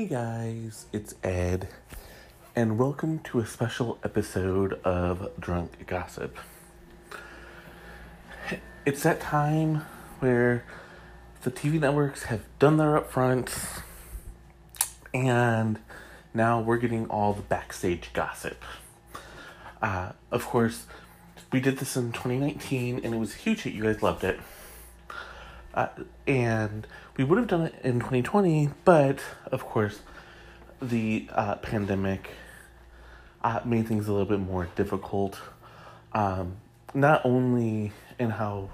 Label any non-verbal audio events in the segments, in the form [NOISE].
Hey guys, it's Ed, and welcome to a special episode of Drunk Gossip. It's that time where the TV networks have done their upfronts, and now we're getting all the backstage gossip. Uh, of course, we did this in 2019, and it was huge hit. You guys loved it. Uh, and we would have done it in 2020, but of course, the uh, pandemic uh, made things a little bit more difficult. Um, not only in how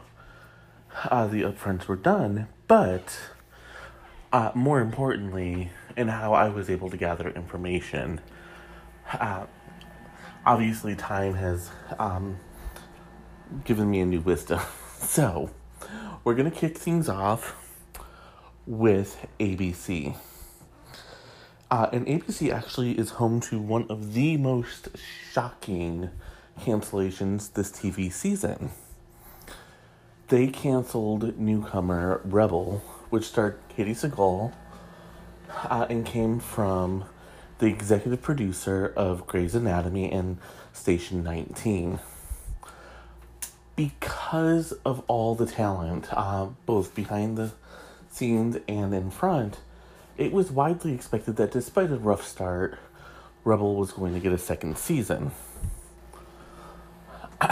uh, the upfronts were done, but uh, more importantly, in how I was able to gather information. Uh, obviously, time has um, given me a new wisdom. [LAUGHS] so, we're going to kick things off with ABC. Uh, and ABC actually is home to one of the most shocking cancellations this TV season. They canceled newcomer Rebel, which starred Katey Sagal uh, and came from the executive producer of Grey's Anatomy and Station 19 because of all the talent, uh, both behind the scenes and in front, it was widely expected that despite a rough start, Rebel was going to get a second season. [CLEARS THROAT]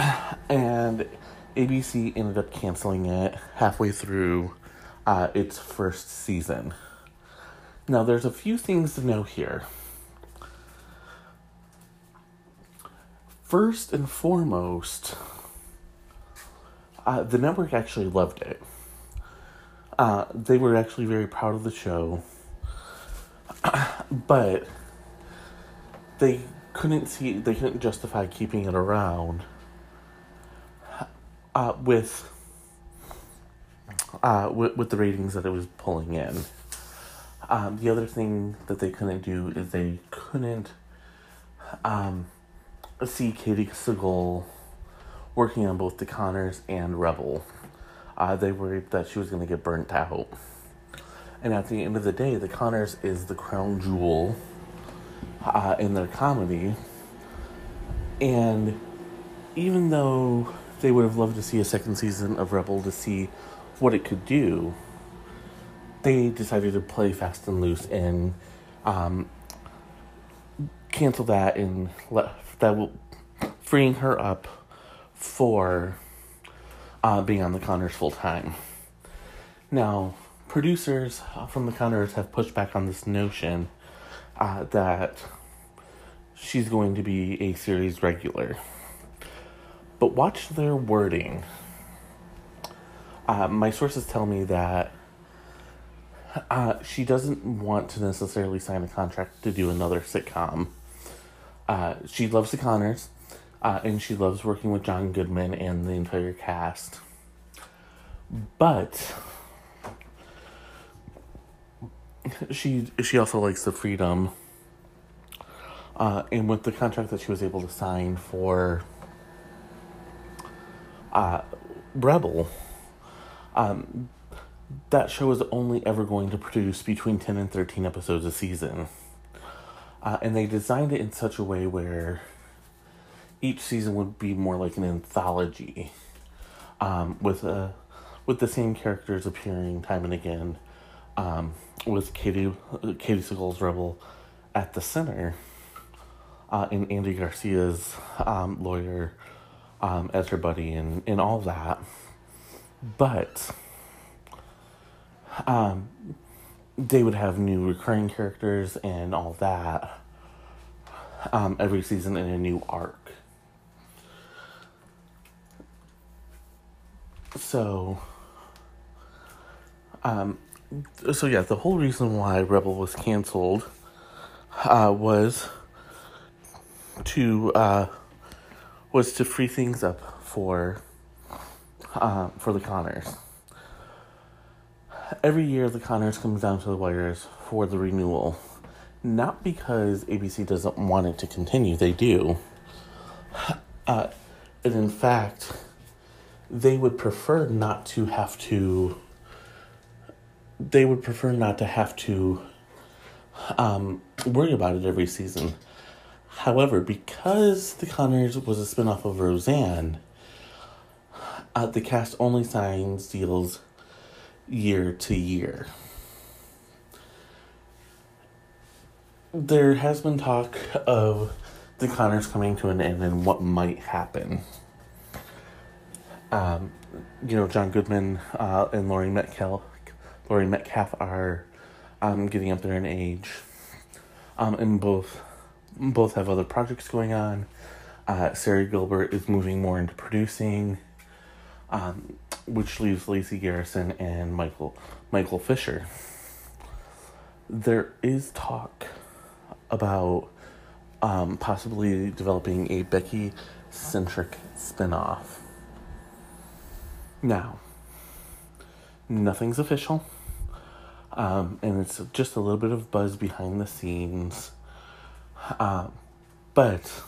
and ABC ended up canceling it halfway through uh, its first season. Now, there's a few things to know here. First and foremost, uh, the network actually loved it. Uh, they were actually very proud of the show, [CLEARS THROAT] but they couldn't see they couldn't justify keeping it around uh, with, uh, with with the ratings that it was pulling in. Um, the other thing that they couldn't do is they couldn't um, see Katey Sagal working on both the Conners and Rebel. Uh, they worried that she was going to get burnt out. And at the end of the day, the Conners is the crown jewel uh, in their comedy. And even though they would have loved to see a second season of Rebel to see what it could do, they decided to play fast and loose and um, cancel that and let that will freeing her up for uh, being on the Conners full time. Now, producers from the Conners have pushed back on this notion uh, that she's going to be a series regular. But watch their wording. Uh, my sources tell me that uh, she doesn't want to necessarily sign a contract to do another sitcom. Uh, she loves the Conners. Uh, and she loves working with John Goodman and the entire cast. But she she also likes the freedom. Uh, and with the contract that she was able to sign for uh, Rebel, um, that show is only ever going to produce between 10 and 13 episodes a season. Uh, and they designed it in such a way where each season would be more like an anthology, um, with a with the same characters appearing time and again, um, with Katey Katey Sagal's Rebel at the center, uh, and Andy Garcia's um, lawyer um, as her buddy, and and all that, but um, they would have new recurring characters and all that. Um, every season in a new arc. So, um, so yeah, the whole reason why Rebel was canceled uh, was to uh, was to free things up for uh, for the Conners. Every year, the Conners comes down to the wires for the renewal, not because ABC doesn't want it to continue; they do. Uh, and in fact, they would prefer not to have to they would prefer not to have to um, worry about it every season. However, because The Conners was a spinoff of Roseanne, uh, the cast only signs deals year to year. There has been talk of The Conners coming to an end and what might happen. Um, you know, John Goodman uh, and Laurie Metcalf, Laurie Metcalf are um, getting up there in age, um, and both both have other projects going on. Uh, Sara Gilbert is moving more into producing, um, which leaves Lecy Goranson and Michael Michael Fisher. There is talk about um, possibly developing a Becky centric spinoff. Now, nothing's official, um, and it's just a little bit of buzz behind the scenes. Um, but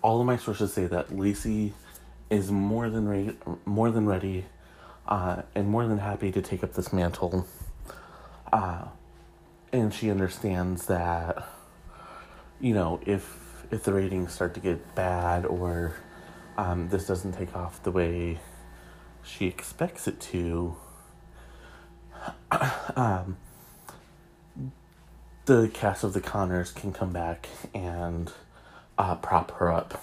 all of my sources say that Lecy is more than ready, more than ready, uh, and more than happy to take up this mantle. Uh, and she understands that, you know, if if the ratings start to get bad or um, this doesn't take off the way she expects it to, [CLEARS THROAT] um, the cast of the Conners can come back and uh, prop her up.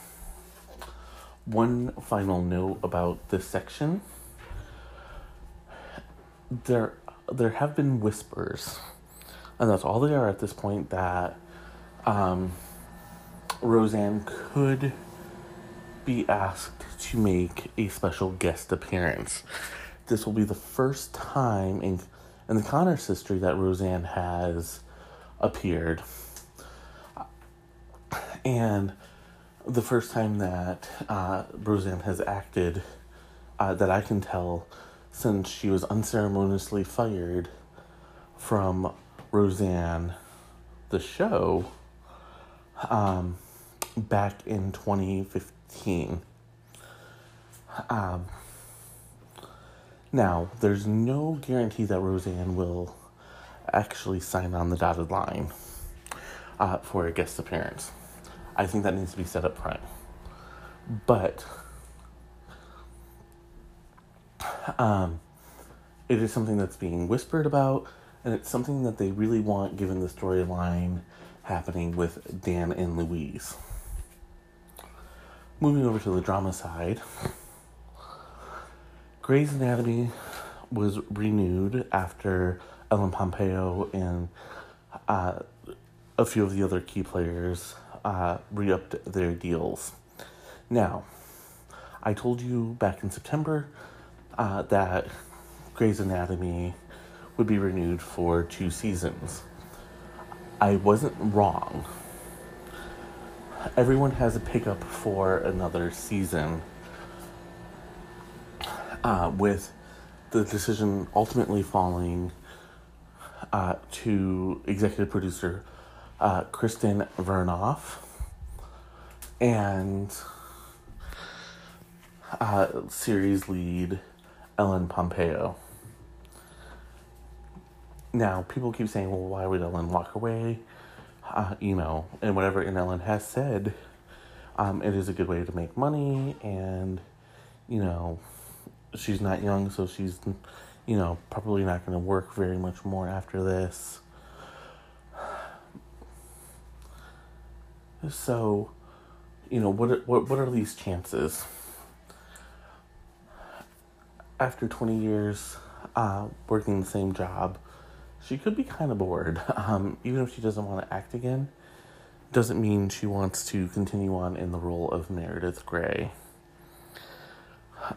One final note about this section. There, there have been whispers, and that's all they are at this point. That um, Roseanne could be asked to make a special guest appearance. This will be the first time in in the Conners history that Roseanne has appeared. And the first time that uh, Roseanne has acted, uh, that I can tell, since she was unceremoniously fired from Roseanne, the show, um, back in 2015. Um, now, there's no guarantee that Roseanne will actually sign on the dotted line uh, for a guest appearance. I think that needs to be set up front. But um, it is something that's being whispered about, and it's something that they really want given the storyline happening with Dan and Louise. Moving over to the drama side, Grey's Anatomy was renewed after Ellen Pompeo and uh, a few of the other key players uh, re upped their deals. Now, I told you back in September uh, that Grey's Anatomy would be renewed for two seasons. I wasn't wrong. Everyone has a pickup for another season, uh, with the decision ultimately falling uh, to executive producer uh, Kristen Vernoff and uh, series lead Ellen Pompeo. Now, people keep saying, well, why would Ellen walk away? Uh, you know, and whatever, Ellen has said, um, it is a good way to make money, and, you know, she's not young, so she's you know, probably not going to work very much more after this. So, you know, what what what are these chances? After 20 years uh, working the same job, she could be kind of bored. [LAUGHS] Um, even if she doesn't want to act again, doesn't mean she wants to continue on in the role of Meredith Grey.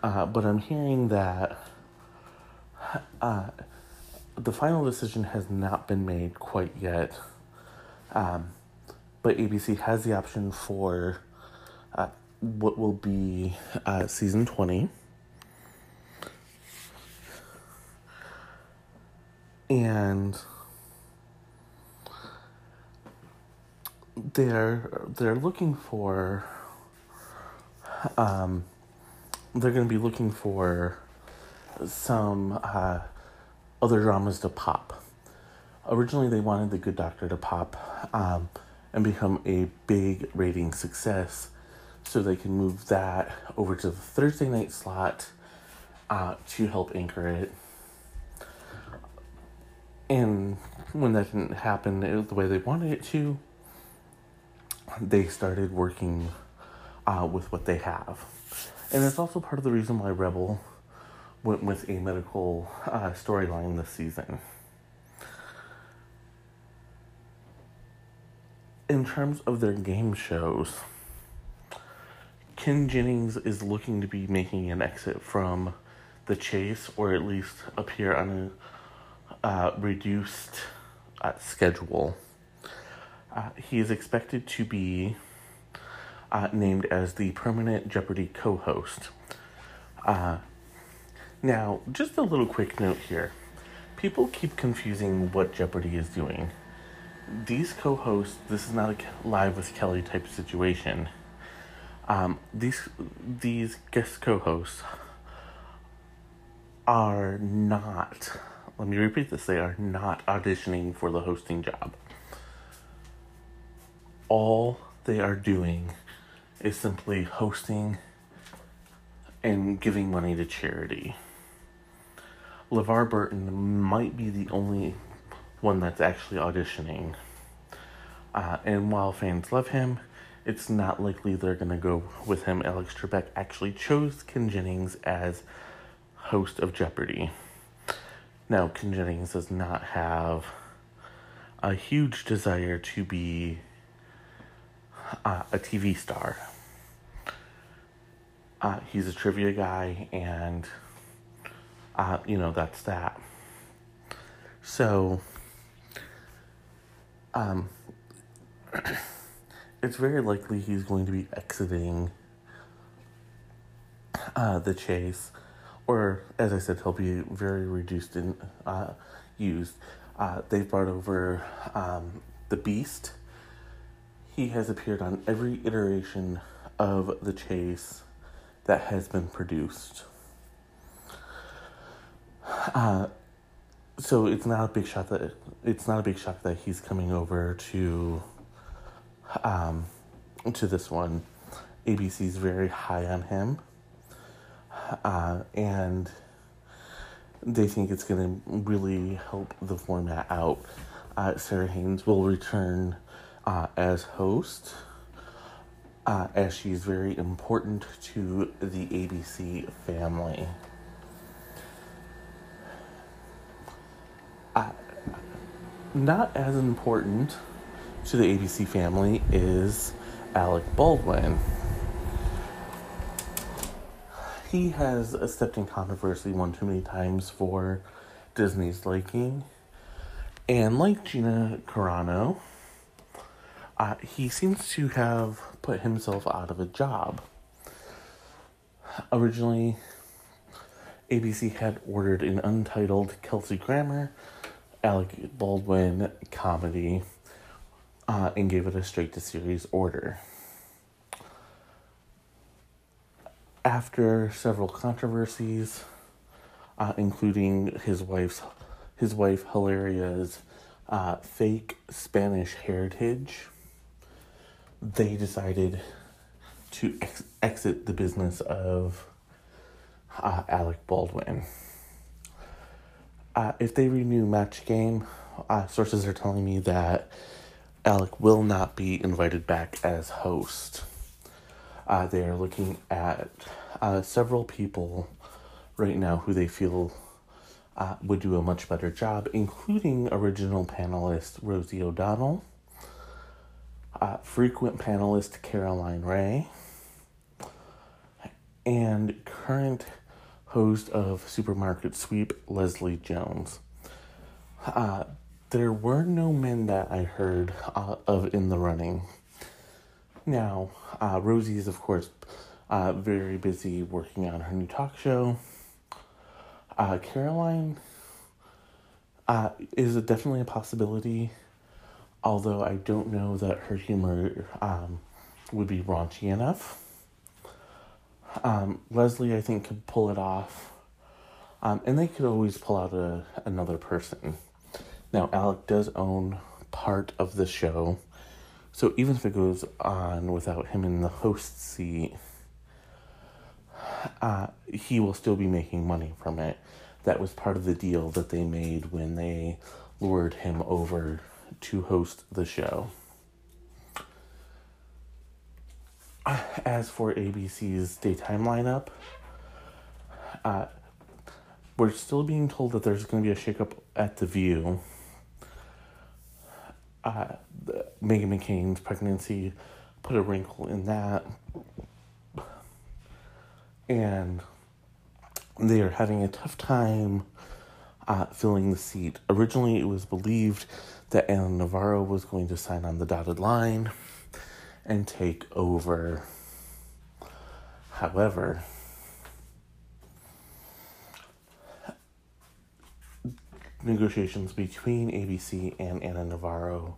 Uh, but I'm hearing that uh, the final decision has not been made quite yet, um, but ABC has the option for uh, what will be uh, season 20. And they're they're looking for um, they're going to be looking for some uh, other dramas to pop. originally they wanted The Good Doctor to pop um, and become a big rating success so they can move that over to the Thursday night slot uh, to help anchor it. And when that didn't happen the way they wanted it to, they started working uh, with what they have. And it's also part of the reason why Rebel went with a medical uh, storyline this season. In terms of their game shows, Ken Jennings is looking to be making an exit from the chase, or at least appear on a uh, reduced uh, schedule. Uh, he is expected to be uh, named as the permanent Jeopardy co host. Uh, now, just a little quick note here. People keep confusing what Jeopardy is doing. These co hosts, this is not a live with Kelly type situation. Um, these these guest co hosts are not, let me repeat this, they are not auditioning for the hosting job. All they are doing is simply hosting and giving money to charity. LeVar Burton might be the only one that's actually auditioning. Uh, and while fans love him, it's not likely they're going to go with him. Alex Trebek actually chose Ken Jennings as host of Jeopardy. Now, Ken Jennings does not have a huge desire to be uh, a TV star. Uh, he's a trivia guy, and uh, you know that's that. So, um, [CLEARS THROAT] it's very likely he's going to be exiting uh, the chase, or as I said, he'll be very reduced and uh, used. Uh, they've brought over um, the Beast he has appeared on every iteration of the chase that has been produced. Uh, so it's not a big shock that it's not a big shock that he's coming over to um, to this one. ABC's very high on him, uh, and they think it's going to really help the format out. Uh, Sara Haines will return uh, as host, uh, as she's very important to the ABC family. Uh, not as important to the ABC family is Alec Baldwin. He has stepped in controversy one too many times for Disney's liking. And like Gina Carano, uh, he seems to have put himself out of a job. Originally, ABC had ordered an untitled Kelsey Grammer, Alec Baldwin comedy, uh, and gave it a straight to series order. After several controversies, uh, including his wife's his wife Hilaria's uh, fake Spanish heritage, they decided to ex- exit the business of uh, Alec Baldwin. Uh, if they renew Match Game, uh, sources are telling me that Alec will not be invited back as host. Uh, they are looking at uh, several people right now who they feel uh, would do a much better job, including original panelist Rosie O'Donnell uh, frequent panelist Caroline Rhea, and current host of Supermarket Sweep Leslie Jones. Uh, there were no men that I heard uh, of in the running. Now, uh, Rosie is, of course, uh, very busy working on her new talk show. Uh, Caroline uh, is definitely a possibility although I don't know that her humor um, would be raunchy enough. Um, Leslie, I think, could pull it off. Um, and they could always pull out a, another person. Now, Alec does own part of the show, so even if it goes on without him in the host seat, uh, he will still be making money from it. That was part of the deal that they made when they lured him over to host the show. As for ABC's daytime lineup, uh, we're still being told that there's going to be a shakeup at The View. Uh, Meghan McCain's pregnancy put a wrinkle in that. And they are having a tough time uh, filling the seat. Originally, it was believed that Ana Navarro was going to sign on the dotted line and take over. However, negotiations between ABC and Ana Navarro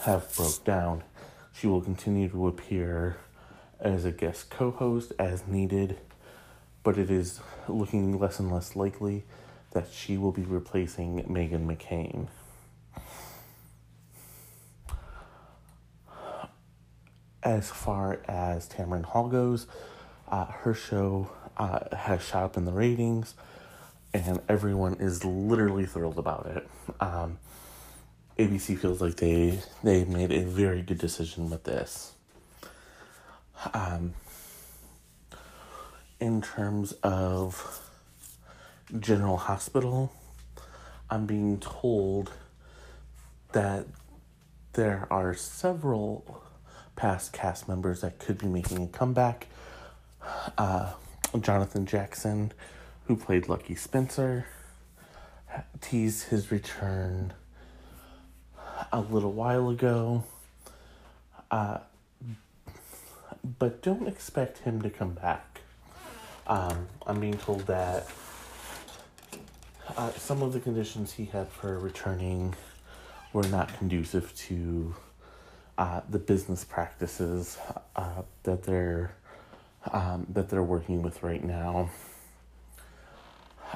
have broke down. She will continue to appear as a guest co-host as needed, but it is looking less and less likely that she will be replacing Meghan McCain. As far as Tamron Hall goes, uh, her show uh, has shot up in the ratings and everyone is literally thrilled about it. Um, ABC feels like they they made a very good decision with this. Um, in terms of General Hospital, I'm being told that there are several past cast members that could be making a comeback. Uh, Jonathan Jackson who played Lucky Spencer, teased his return a little while ago. Uh, but don't expect him to come back. Um, I'm being told that uh, some of the conditions he had for returning were not conducive to uh, the business practices uh, that they're um, that they're working with right now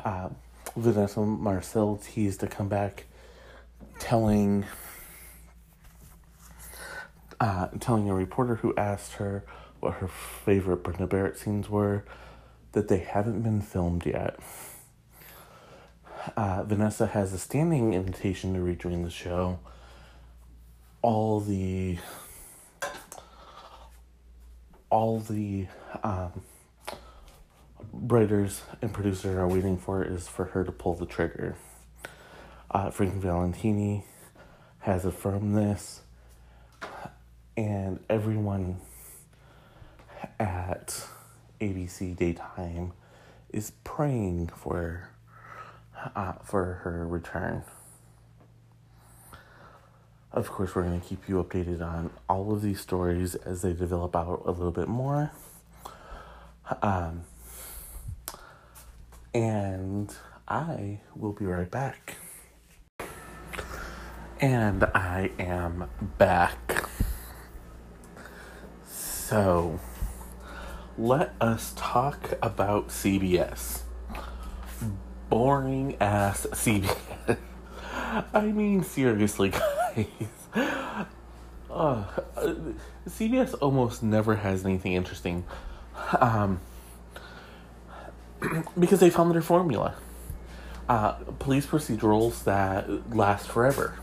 uh, Vanessa Marcil teased to come back, telling uh, telling a reporter who asked her what her favorite Brenda Barrett scenes were that they haven't been filmed yet. Uh, Vanessa has a standing invitation to rejoin the show. All the all the um, writers and producers are waiting for is for her to pull the trigger. Uh, Frank Valentini has affirmed this, and everyone at ABC Daytime is praying for uh, for her return. Of course, we're going to keep you updated on all of these stories as they develop out a little bit more. Um, and I will be right back. And I am back. So, let us talk about CBS. Boring ass CBS. [LAUGHS] I mean, seriously, [LAUGHS] guys. Uh, CBS almost never has anything interesting. Um, [CLEARS THROAT] because they found their formula. Uh, police procedurals that last forever.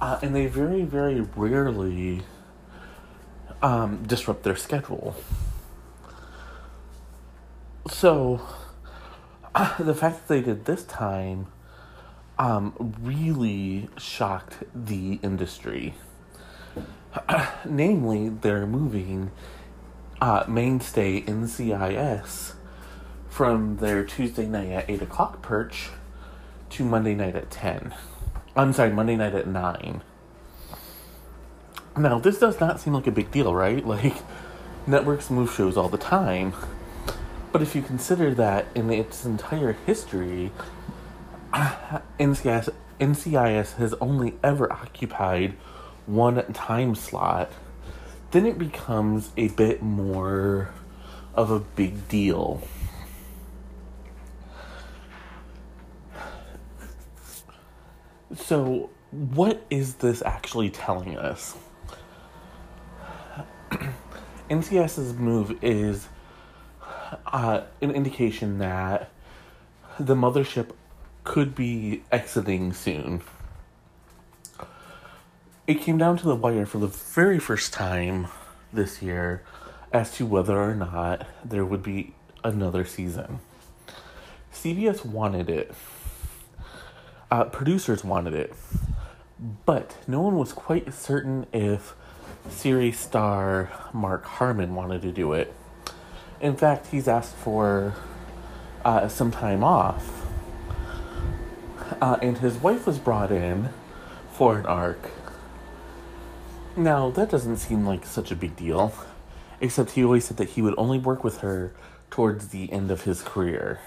Uh, and they very, very rarely um, disrupt their schedule. So, uh, [CLEARS THROAT] the fact that they did this time um, really shocked the industry. [CLEARS THROAT] namely, they're moving uh, mainstay NCIS from their Tuesday night at 8 o'clock perch to Monday night at 10. I'm sorry, Monday night at 9. Now, this does not seem like a big deal, right? [LAUGHS] Like, networks move shows all the time. But if you consider that in its entire history, [CLEARS THROAT] NCIS, NCIS has only ever occupied one time slot, then it becomes a bit more of a big deal. So, what is this actually telling us? [CLEARS THROAT] NCIS's move is uh, an indication that the mothership could be exiting soon. It came down to the wire for the very first time this year as to whether or not there would be another season. CBS wanted it, uh, producers wanted it, but no one was quite certain if series star Mark Harmon wanted to do it. In fact, he's asked for uh, some time off. Uh, and his wife was brought in for an arc. Now, that doesn't seem like such a big deal, except he always said that he would only work with her towards the end of his career.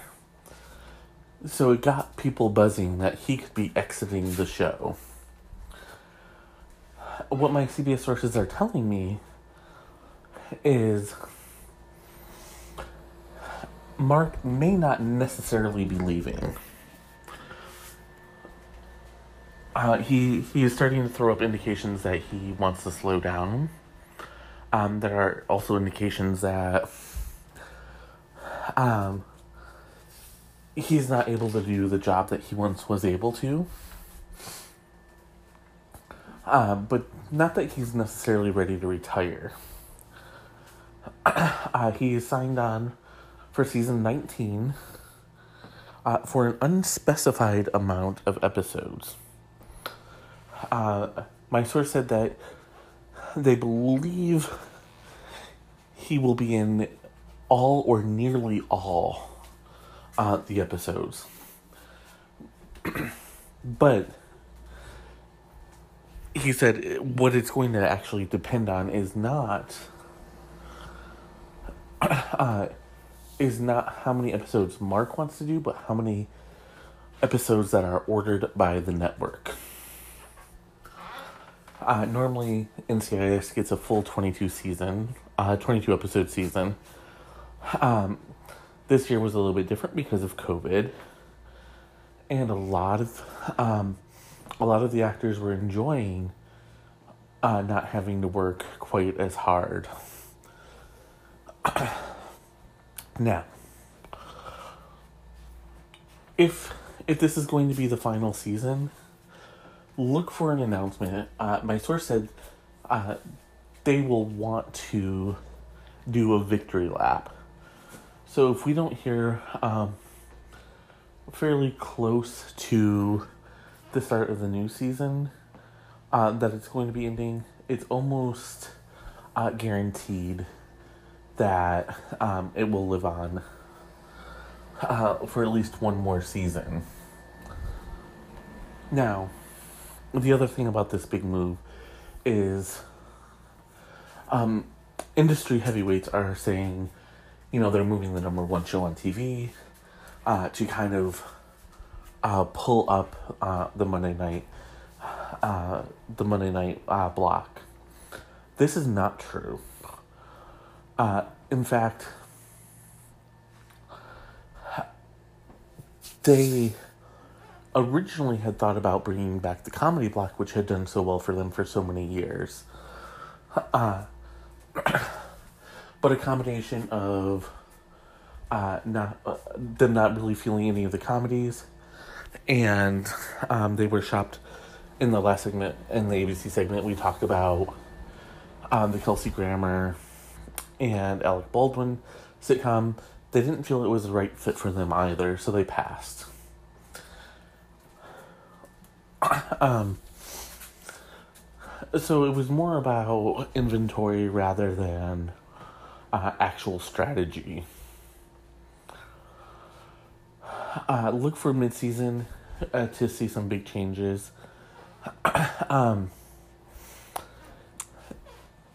So it got people buzzing that he could be exiting the show. What my CBS sources are telling me is Mark may not necessarily be leaving. Uh, he he is starting to throw up indications that he wants to slow down. Um, there are also indications that um, he's not able to do the job that he once was able to. Uh, but not that he's necessarily ready to retire. [CLEARS THROAT] uh, he is signed on for season 19 uh, for an unspecified amount of episodes. Uh, my source said that they believe he will be in all or nearly all uh, the episodes. [CLEARS THROAT] but he said what it's going to actually depend on is not [CLEARS THROAT] uh, is not how many episodes Mark wants to do, but how many episodes that are ordered by the network. Uh, normally, NCIS gets a full 22 season, uh, 22 episode season. Um, this year was a little bit different because of COVID, and a lot of um, a lot of the actors were enjoying uh, not having to work quite as hard. [CLEARS THROAT] Now, if if this is going to be the final season, look for an announcement. Uh, my source said uh, they will want to do a victory lap. So if we don't hear um, fairly close to the start of the new season uh, that it's going to be ending, it's almost uh, guaranteed that um, it will live on uh, for at least one more season. Now, the other thing about this big move is um, industry heavyweights are saying, you know, they're moving the number one show on TV uh, to kind of uh, pull up uh, the Monday night uh, the Monday night uh, block. This is not true. Uh, in fact, they originally had thought about bringing back the comedy block, which had done so well for them for so many years. Uh, but a combination of uh, not uh, them not really feeling any of the comedies, and um, they were shopped in the last segment in the ABC segment. We talked about um, the Kelsey Grammer and Alec Baldwin sitcom, they didn't feel it was the right fit for them either, so they passed. [COUGHS] um, so it was more about inventory rather than uh, actual strategy. Uh, look for mid-season uh, to see some big changes. [CLEARS THROAT] um,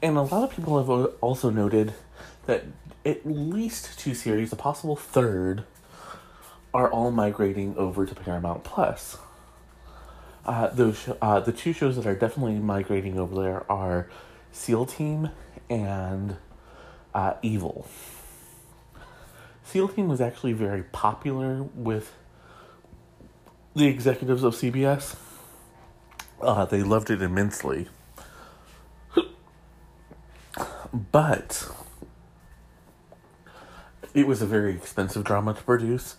and a lot of people have also noted that at least two series, a possible third, are all migrating over to Paramount Plus. Uh, those uh, the two shows that are definitely migrating over there are SEAL Team and uh, Evil. SEAL Team was actually very popular with the executives of CBS, Uh, they loved it immensely. But it was a very expensive drama to produce,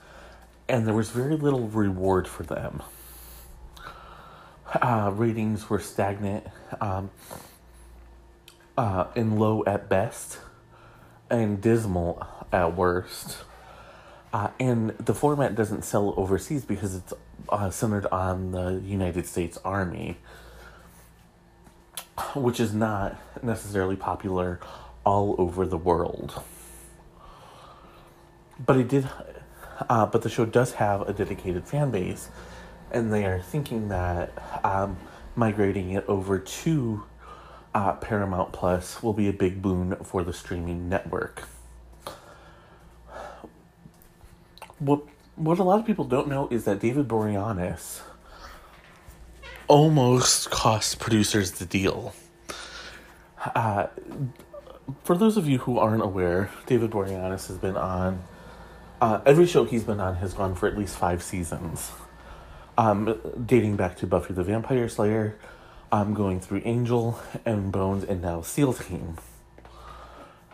and there was very little reward for them. Uh, ratings were stagnant um, uh, and low at best, and dismal at worst. Uh, and the format doesn't sell overseas because it's uh, centered on the United States Army, which is not necessarily popular all over the world. But it did, uh, but the show does have a dedicated fan base, and they are thinking that um, migrating it over to uh, Paramount Plus will be a big boon for the streaming network. what what a lot of people don't know is that David Boreanaz almost cost producers the deal. Uh, for those of you who aren't aware, David Boreanaz has been on uh, every show he's been on has gone for at least five seasons, um, dating back to Buffy the Vampire Slayer, um, going through Angel and Bones, and now SEAL Team.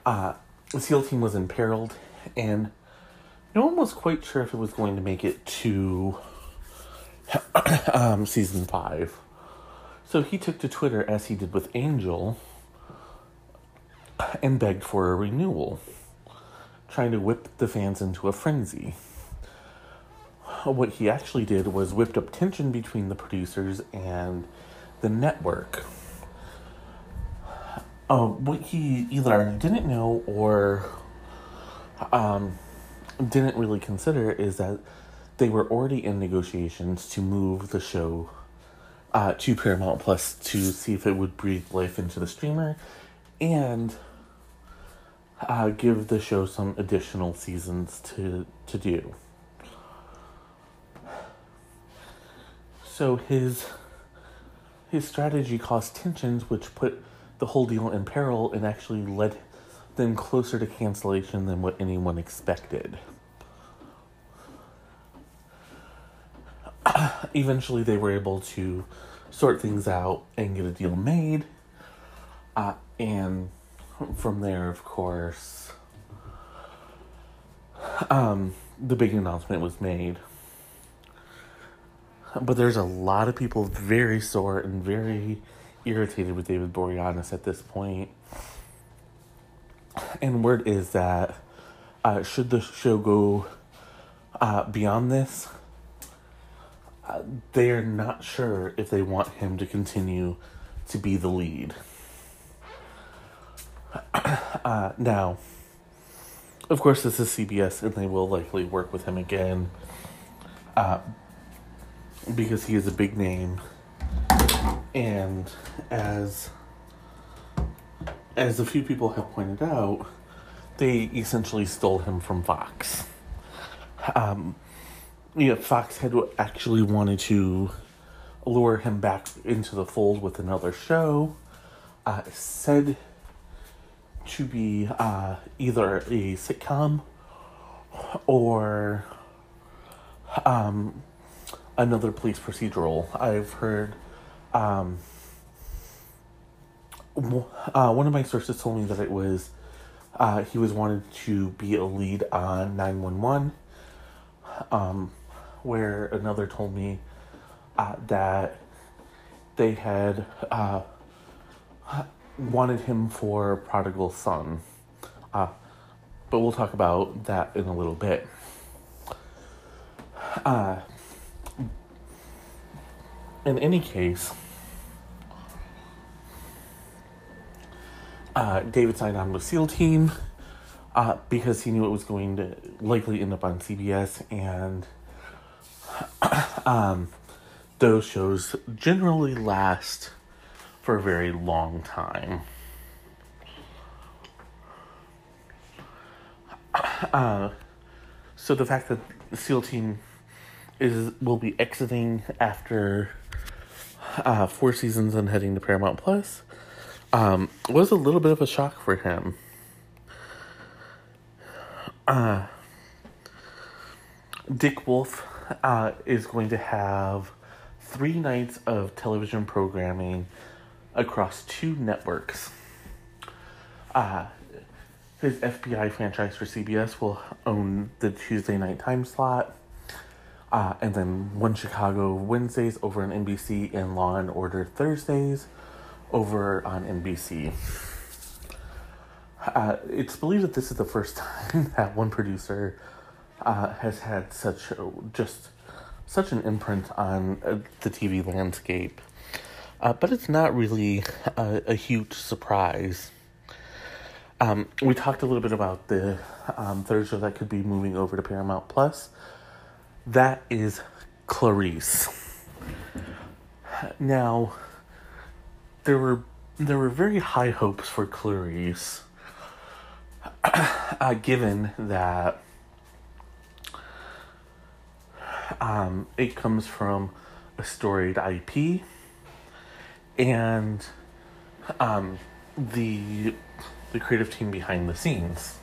Uh, SEAL Team was imperiled, and no one was quite sure if it was going to make it to [COUGHS] um, season five. So he took to Twitter, as he did with Angel, and begged for a renewal, trying to whip the fans into a frenzy. What he actually did was whipped up tension between the producers and the network. Uh, what he either didn't know or um, didn't really consider is that they were already in negotiations to move the show uh, to Paramount Plus to see if it would breathe life into the streamer and uh, give the show some additional seasons to to do. So his his strategy caused tensions, which put the whole deal in peril and actually led them closer to cancellation than what anyone expected. [CLEARS THROAT] Eventually, they were able to sort things out and get a deal made. Uh, and from there, of course, um, the big announcement was made. But there's a lot of people very sore and very irritated with David Boreanaz at this point. And word is that uh, should the show go uh, beyond this, uh, they are not sure if they want him to continue to be the lead. [CLEARS THROAT] Uh, now, of course, this is CBS, and they will likely work with him again uh, because he is a big name, and as as a few people have pointed out, they essentially stole him from Fox. Um, yeah, Fox had actually wanted to lure him back into the fold with another show. Uh, said to be uh, either a sitcom or um, another police procedural. I've heard um, uh, one of my sources told me that it was uh, he was wanted to be a lead on 911 um, where another told me uh, that they had uh, wanted him for Prodigal Son. Uh, but we'll talk about that in a little bit. Uh, in any case, uh, David signed on with SEAL Team uh, because he knew it was going to likely end up on CBS, and [COUGHS] um, those shows generally last for a very long time. [COUGHS] Uh, so the fact that SEAL team is will be exiting after uh, four seasons and heading to Paramount Plus um, was a little bit of a shock for him. Uh, Dick Wolf uh, is going to have three nights of television programming across two networks. Uh, his FBI franchise for CBS will own the Tuesday night time slot. Uh, and then one Chicago Wednesdays over on NBC and Law and Order Thursdays over on NBC. Uh, it's believed that this is the first [LAUGHS] time that one producer uh, has had such just such an imprint on uh, the TV landscape. Uh, but it's not really a, a huge surprise. Um, we talked a little bit about the um, third show that could be moving over to Paramount Plus. That is Clarice. Now, there were there were very high hopes for Clarice, [CLEARS THROAT] uh, given that um, it comes from a storied IP, and um, the the creative team behind the scenes.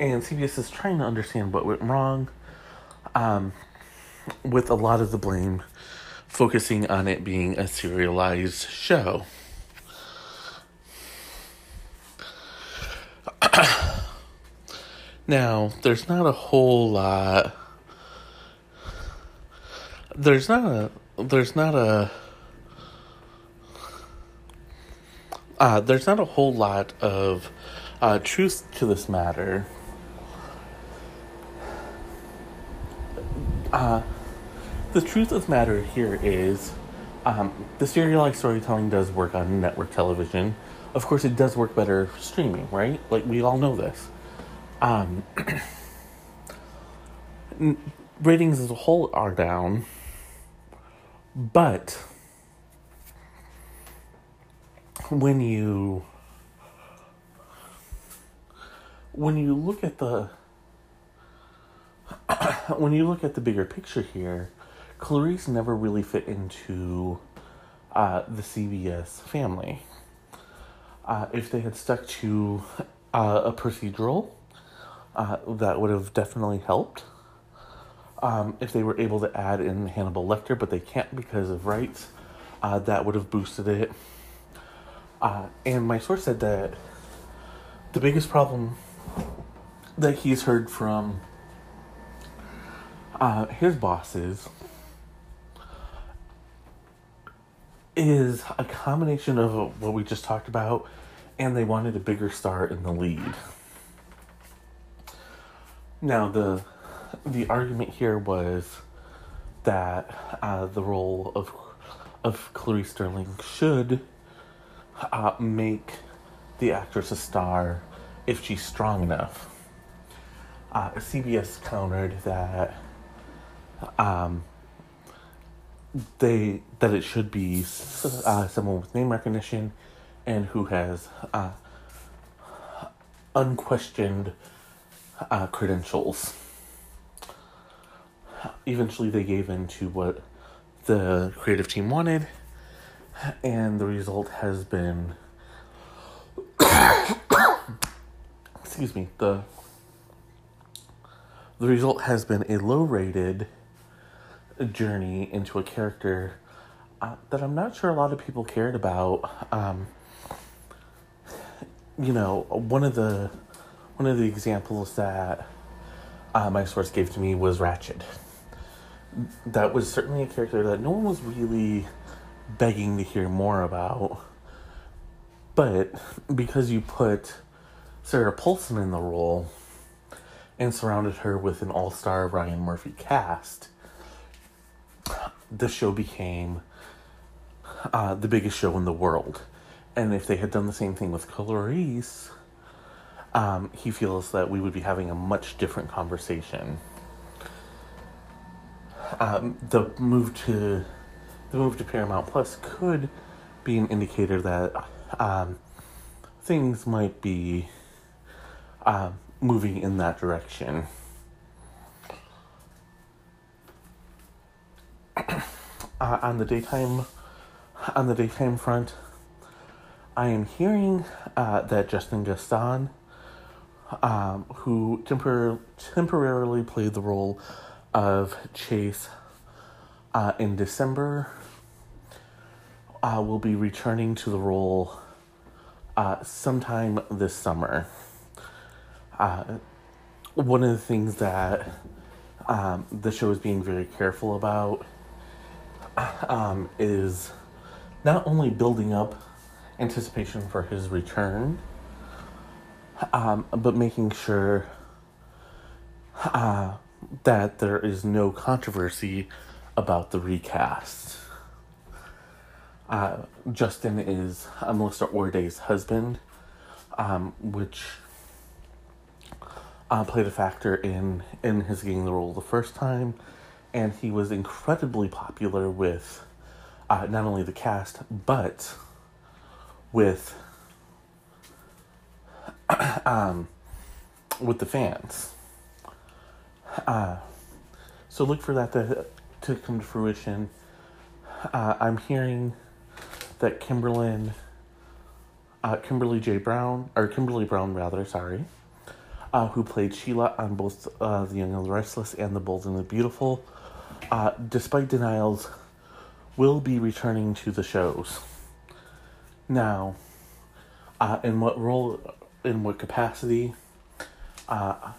And CBS is trying to understand what went wrong, um, with a lot of the blame focusing on it being a serialized show. [CLEARS THROAT] now, there's not a whole lot. There's not a. There's not a uh, there's not a whole lot of uh, truth to this matter. Uh, the truth of the matter here is um, the serialized storytelling does work on network television. Of course, it does work better streaming, right? Like, we all know this. Um, [CLEARS THROAT] ratings as a whole are down, but when you when you look at the [COUGHS] when you look at the bigger picture here, Clarice never really fit into uh, the CBS family. Uh, if they had stuck to uh, a procedural, uh, that would have definitely helped. Um, if they were able to add in Hannibal Lecter, but they can't because of rights, uh, that would have boosted it. Uh, and my source said that the biggest problem that he's heard from uh, his bosses is a combination of what we just talked about, and they wanted a bigger star in the lead. Now the the argument here was that uh, the role of of Clarice Starling should uh, make the actress a star if she's strong enough. Uh, CBS countered that um, they that it should be uh, someone with name recognition and who has uh, unquestioned uh, credentials. Eventually, they gave in to what the creative team wanted and the result has been [COUGHS] excuse me the the result has been a low rated journey into a character uh, that I'm not sure a lot of people cared about. Um, you know, one of the one of the examples that uh, my source gave to me was Ratched. That was certainly a character that no one was really begging to hear more about. But because you put Sarah Paulson in the role and surrounded her with an all star Ryan Murphy cast, the show became uh, the biggest show in the world. And if they had done the same thing with Clarice, um, he feels that we would be having a much different conversation. Um, the move to the move to Paramount Plus could be an indicator that um, things might be uh, moving in that direction. [COUGHS] uh, on the daytime, on the daytime front, I am hearing uh, that Justin Gaston, um, who tempor- temporarily played the role of Chase uh, in December, uh, will be returning to the role uh, sometime this summer. Uh, one of the things that um, the show is being very careful about [CLEARS THROAT] um, is not only building up anticipation for his return, um, but making sure uh, that there is no controversy about the recast. Uh, Justin is uh, Melissa Ordway's husband, um, which uh, played a factor in in his getting the role the first time, and he was incredibly popular with uh, not only the cast but with [CLEARS THROAT] um, with the fans. Uh, so look for that to to come to fruition. Uh, I'm hearing that Kimberlin, uh, Kimberly J. Brown, or Kimberly Brown rather, sorry, uh, who played Sheila on both uh, The Young and the Restless and The Bold and the Beautiful, uh, despite denials, will be returning to the shows. Now, uh, in what role, in what capacity, uh,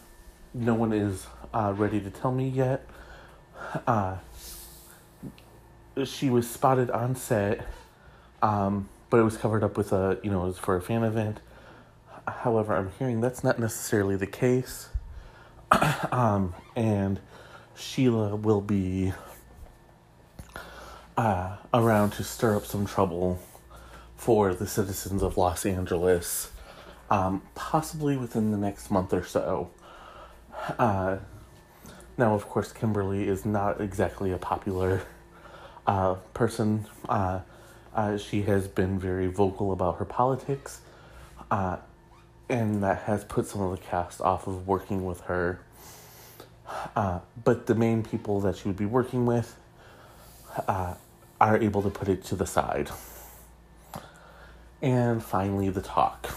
no one is uh, ready to tell me yet. Uh, she was spotted on set, um, but it was covered up with a, you know, it was for a fan event. However, I'm hearing that's not necessarily the case. [CLEARS THROAT] um, and Sheila will be uh, around to stir up some trouble for the citizens of Los Angeles, um, possibly within the next month or so. Uh, now, of course, Kimberly is not exactly a popular uh, person. Uh, uh, she has been very vocal about her politics, uh, and that has put some of the cast off of working with her. Uh, but the main people that she would be working with uh, are able to put it to the side. And finally, the talk.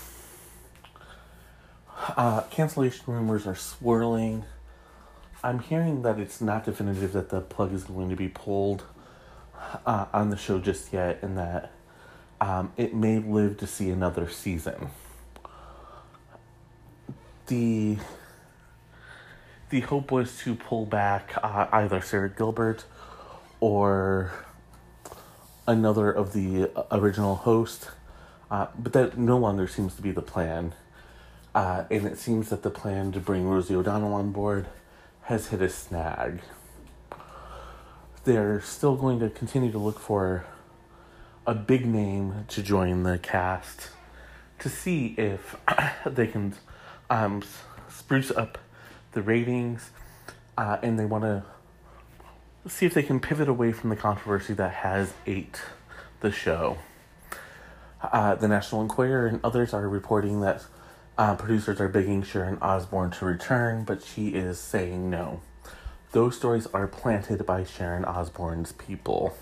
Uh, cancellation rumors are swirling. I'm hearing that it's not definitive that the plug is going to be pulled uh, on the show just yet, and that um, it may live to see another season. The the hope was to pull back uh, either Sara Gilbert or another of the original hosts, uh, but that no longer seems to be the plan. Uh, and it seems that the plan to bring Rosie O'Donnell on board has hit a snag. They're still going to continue to look for a big name to join the cast to see if [COUGHS] they can um, spruce up the ratings uh, and they want to see if they can pivot away from the controversy that has ate the show. Uh, the National Enquirer and others are reporting that uh, producers are begging Sharon Osbourne to return, but she is saying no. Those stories are planted by Sharon Osbourne's people.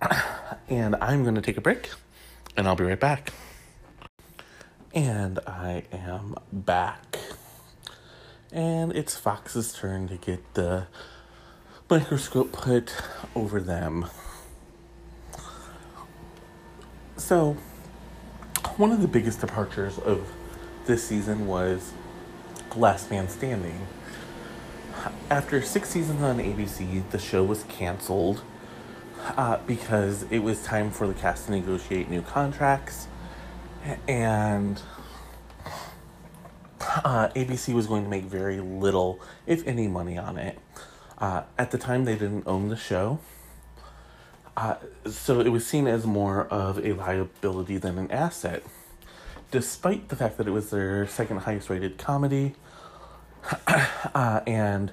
[COUGHS] and I'm going to take a break, and I'll be right back. And I am back. And it's Fox's turn to get the microscope put over them. So, one of the biggest departures of this season was Last Man Standing. After six seasons on ABC, the show was canceled uh, because it was time for the cast to negotiate new contracts, and uh, ABC was going to make very little, if any, money on it. Uh, at the time, they didn't own the show. Uh, so it was seen as more of a liability than an asset despite the fact that it was their second highest rated comedy [COUGHS] uh, and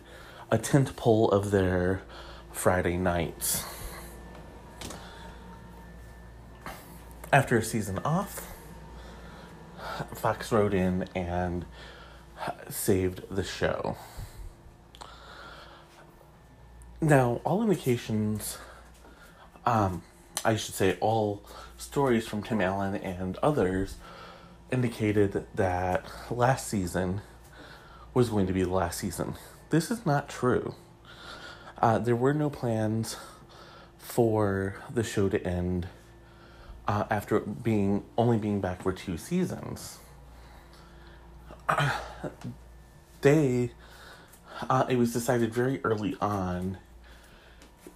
a tent pole of their Friday nights. After a season off, Fox wrote in and saved the show. Now, all indications, um, I should say, all stories from Tim Allen and others indicated that last season was going to be the last season. This is not true. uh, there were no plans for the show to end uh, after being only being back for two seasons. [CLEARS THROAT] they, uh, it was decided very early on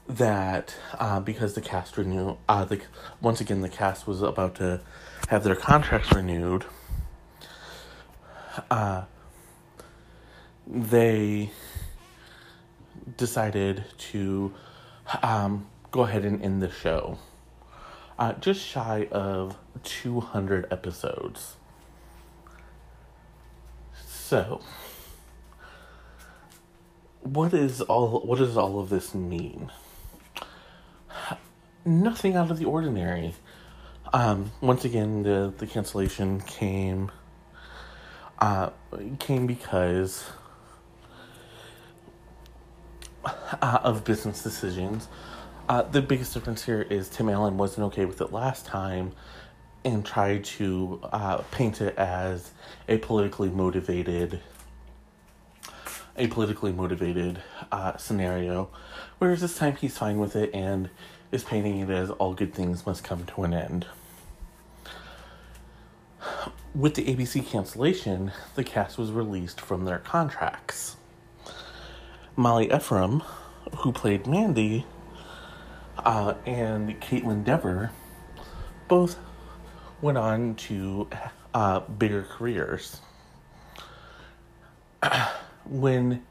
that uh, because the cast renew, uh, the once again the cast was about to have their contracts renewed. Uh, they decided to um, go ahead and end the show. Uh, just shy of 200 episodes. So, what is all what does all of this mean? Nothing out of the ordinary. Um, once again, the the cancellation came uh, came because uh, of business decisions. Uh, the biggest difference here is Tim Allen wasn't okay with it last time and tried to uh, paint it as a politically motivated a politically motivated uh, scenario whereas this time he's fine with it and is painting it as all good things must come to an end. With the abc cancellation the cast was released from their contracts. Molly ephraim who played mandy uh, and Kaitlyn Dever both went on to uh, bigger careers. [CLEARS THROAT] when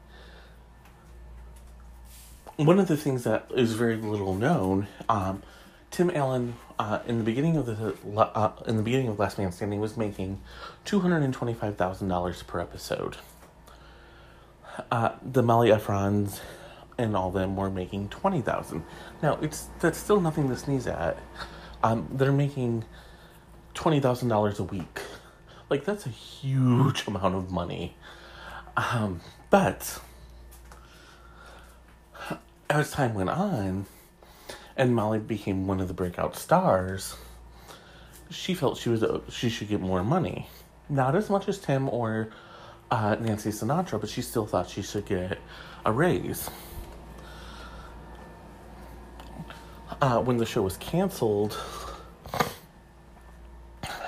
one of the things that is very little known, um, Tim Allen uh, in the beginning of the uh, in the beginning of Last Man Standing was making two hundred and twenty five thousand dollars per episode. Uh, the Molly Ephraims and all them were making twenty thousand. Now it's that's still nothing to sneeze at. Um, they're making twenty thousand dollars a week. Like that's a huge [LAUGHS] amount of money. Um, but [SIGHS] as time went on, and Molly became one of the breakout stars, she felt she was she should get more money. Not as much as Tim or uh, Nancy Sinatra, but she still thought she should get a raise. Uh, when the show was canceled,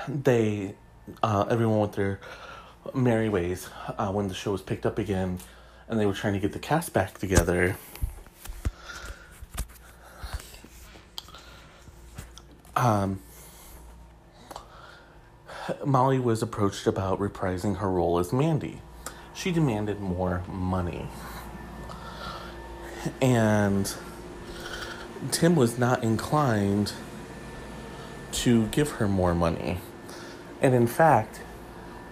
they uh, everyone went their merry ways uh, when the show was picked up again, and they were trying to get the cast back together. Um, Molly was approached about reprising her role as Mandy. She demanded more money. And Tim was not inclined to give her more money. And in fact,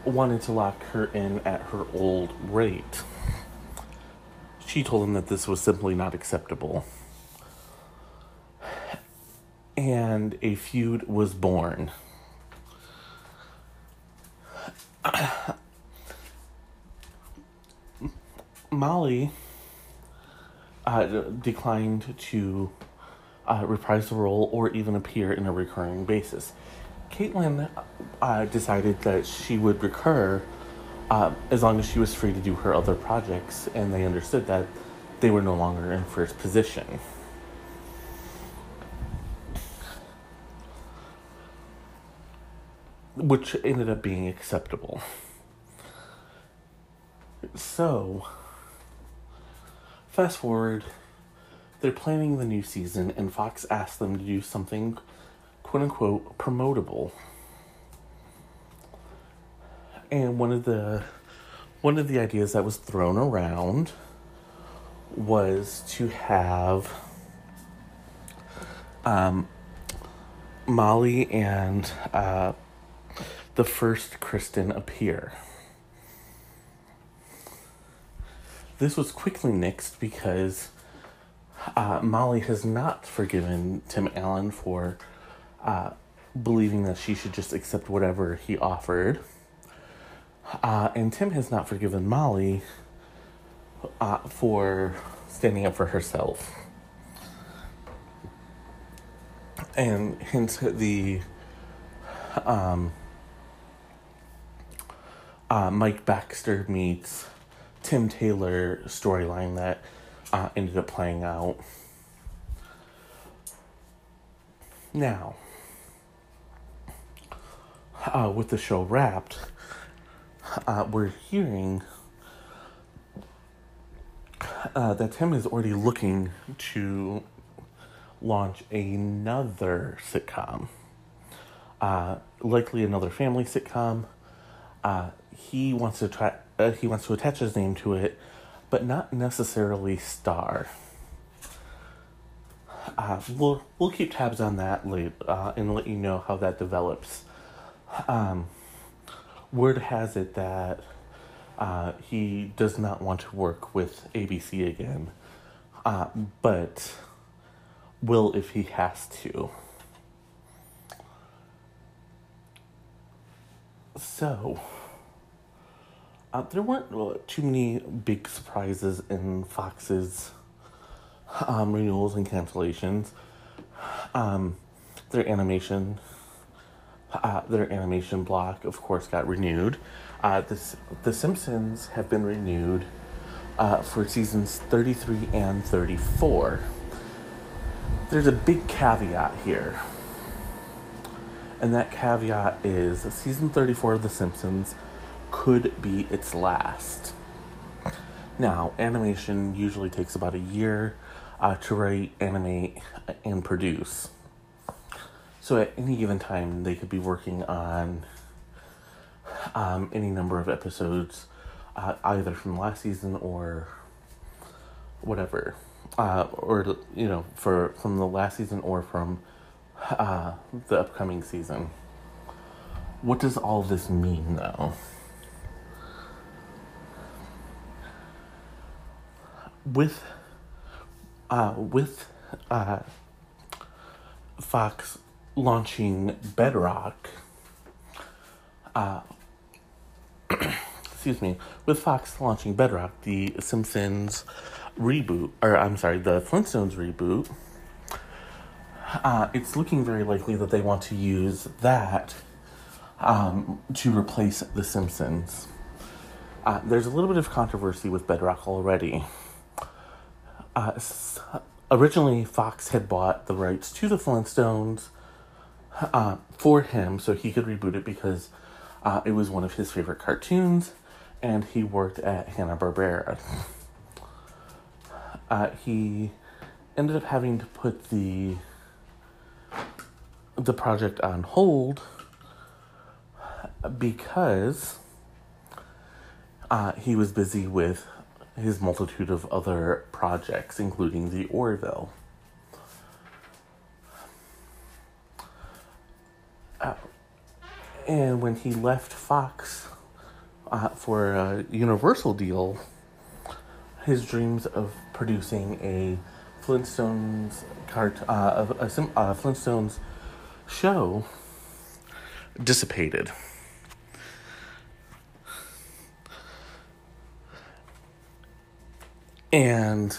wanted to lock her in at her old rate. She told him that this was simply not acceptable. And a feud was born. [COUGHS] Molly uh, declined to uh, reprise the role or even appear in a recurring basis. Kaitlyn uh, decided that she would recur uh, as long as she was free to do her other projects, and they understood that they were no longer in first position. Which ended up being acceptable. So, fast forward they're planning the new season, and Fox asked them to do something quote unquote promotable. And one of the one of the ideas that was thrown around was to have um, Molly and uh, the first Kristen appear. This was quickly nixed because uh, Molly has not forgiven Tim Allen for uh, believing that she should just accept whatever he offered. Uh, and Tim has not forgiven Molly uh, for standing up for herself. And hence the um, uh, Mike Baxter meets Tim Taylor storyline that uh, ended up playing out. Now, uh, with the show wrapped, uh, we're hearing uh, that Tim is already looking to launch another sitcom, uh, likely another family sitcom. Uh, he wants to try. Uh, he wants to attach his name to it, but not necessarily star. Uh, we'll we'll keep tabs on that late uh, and let you know how that develops. Um, word has it that uh, he does not want to work with ABC again, uh, but will if he has to. So, uh, there weren't too many big surprises in Fox's um, renewals and cancellations. Um, their animation, uh, their animation block, of course, got renewed. Uh, this, the Simpsons have been renewed uh, for seasons 33 and 34. There's a big caveat here. And that caveat is season 34 of The Simpsons could be its last. Now, animation usually takes about a year uh, to write, animate, and produce. So at any given time, they could be working on um, any number of episodes, uh, either from last season or whatever, uh, or you know, for from the last season or from uh, the upcoming season. What does all this mean, though? With uh, with uh, Fox launching Bedrock, uh, [COUGHS] excuse me, with Fox launching Bedrock, the Simpsons reboot, or I'm sorry, the Flintstones reboot, uh, it's looking very likely that they want to use that um, to replace The Simpsons. Uh, there's a little bit of controversy with Bedrock already. Uh, originally, Fox had bought the rights to the Flintstones uh, for him so he could reboot it because uh, it was one of his favorite cartoons and he worked at Hanna-Barbera. Uh, he ended up having to put the the project on hold because uh, he was busy with his multitude of other projects, including the Orville. Uh, and when he left Fox uh, for a Universal deal, his dreams of producing a Flintstones cart, uh, a, a, a Flintstones show dissipated. And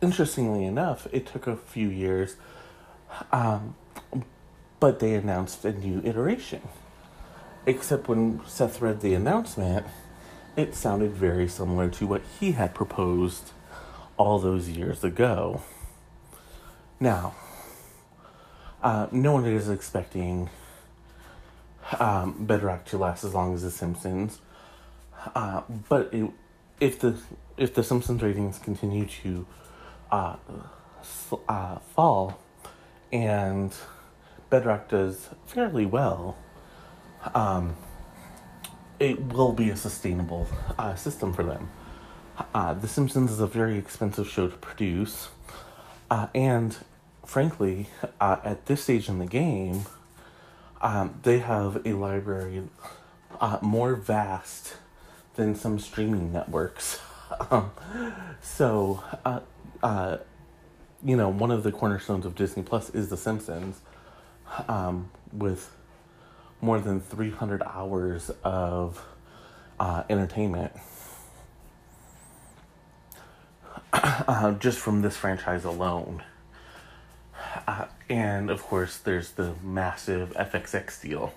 interestingly enough, it took a few years, um, but they announced a new iteration. Except when Seth read the announcement, it sounded very similar to what he had proposed all those years ago. Now, uh, no one is expecting um, Bedrock to last as long as The Simpsons. Uh, but it, if the if the Simpsons ratings continue to uh, uh, fall, and Bedrock does fairly well, um, it will be a sustainable uh, system for them. Uh, the Simpsons is a very expensive show to produce, uh, and frankly, at this stage in the game, um, they have a library uh, more vast than some streaming networks. [LAUGHS] um, so, uh, uh, you know, one of the cornerstones of Disney Plus is The Simpsons, um, with more than 300 hours of uh, entertainment. [COUGHS] Uh, just from this franchise alone. Uh, and of course, there's the massive FXX deal.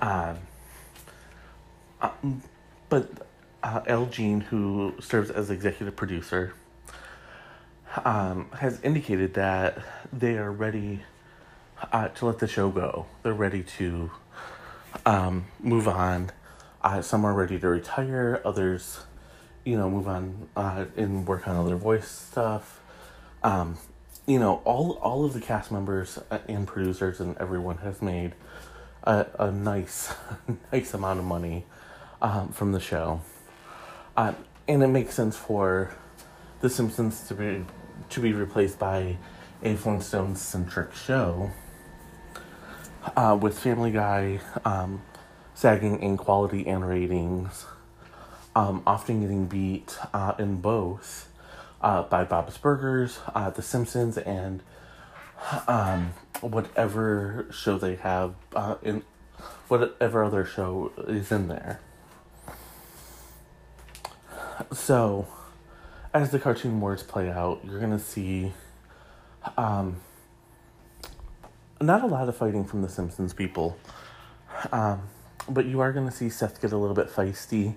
Um, Um, but uh, Al Jean, who serves as executive producer, um, has indicated that they are ready uh, to let the show go. They're ready to um, move on. Uh, some are ready to retire. Others, you know, move on uh, and work on other voice stuff. Um, you know, all all of the cast members uh, and producers and everyone has made a, a nice, [LAUGHS] nice amount of money um, from the show, uh, and it makes sense for The Simpsons to be to be replaced by a Flintstones centric show uh, with Family Guy um, sagging in quality and ratings, um, often getting beat uh, in both uh, by Bob's Burgers, uh, The Simpsons, and um, whatever show they have uh, in whatever other show is in there. So, as the cartoon wars play out, you're gonna see um, not a lot of fighting from the Simpsons people, um, but you are gonna see Seth get a little bit feisty.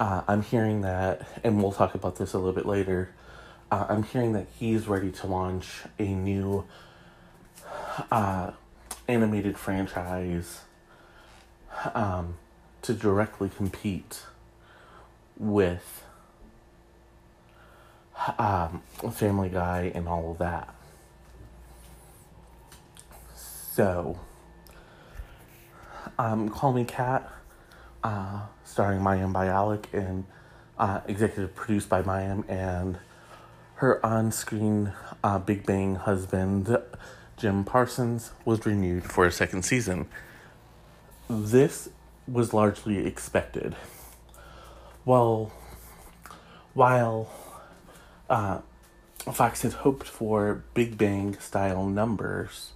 Uh, I'm hearing that, and we'll talk about this a little bit later. Uh, I'm hearing that he's ready to launch a new uh, animated franchise um, to directly compete with um, Family Guy and all of that. So, um, Call Me Kat, uh, starring Mayim Bialik and uh, executive produced by Mayim and her on screen uh, Big Bang husband, Jim Parsons, was renewed for a second season. This was largely expected. Well, while uh, Fox had hoped for Big Bang style numbers,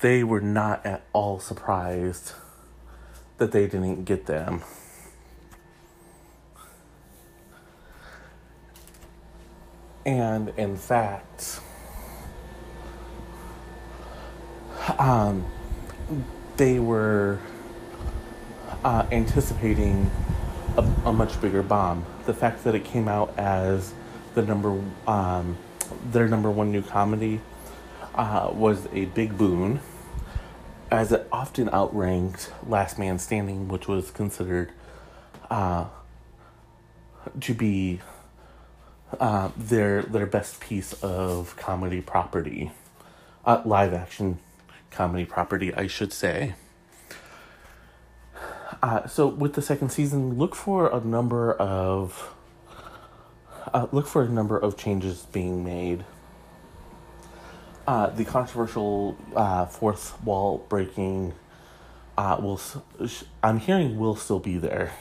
they were not at all surprised that they didn't get them. And in fact, um, they were uh, anticipating a, a, much bigger bomb. The fact that it came out as the number, um, their number one new comedy, uh, was a big boon, as it often outranked Last Man Standing, which was considered uh, to be uh, their their best piece of comedy property, uh, live action comedy property, I should say. Uh, so with the second season, look for a number of uh, look for a number of changes being made. Uh, the controversial uh, fourth wall breaking uh, will I'm hearing will still be there.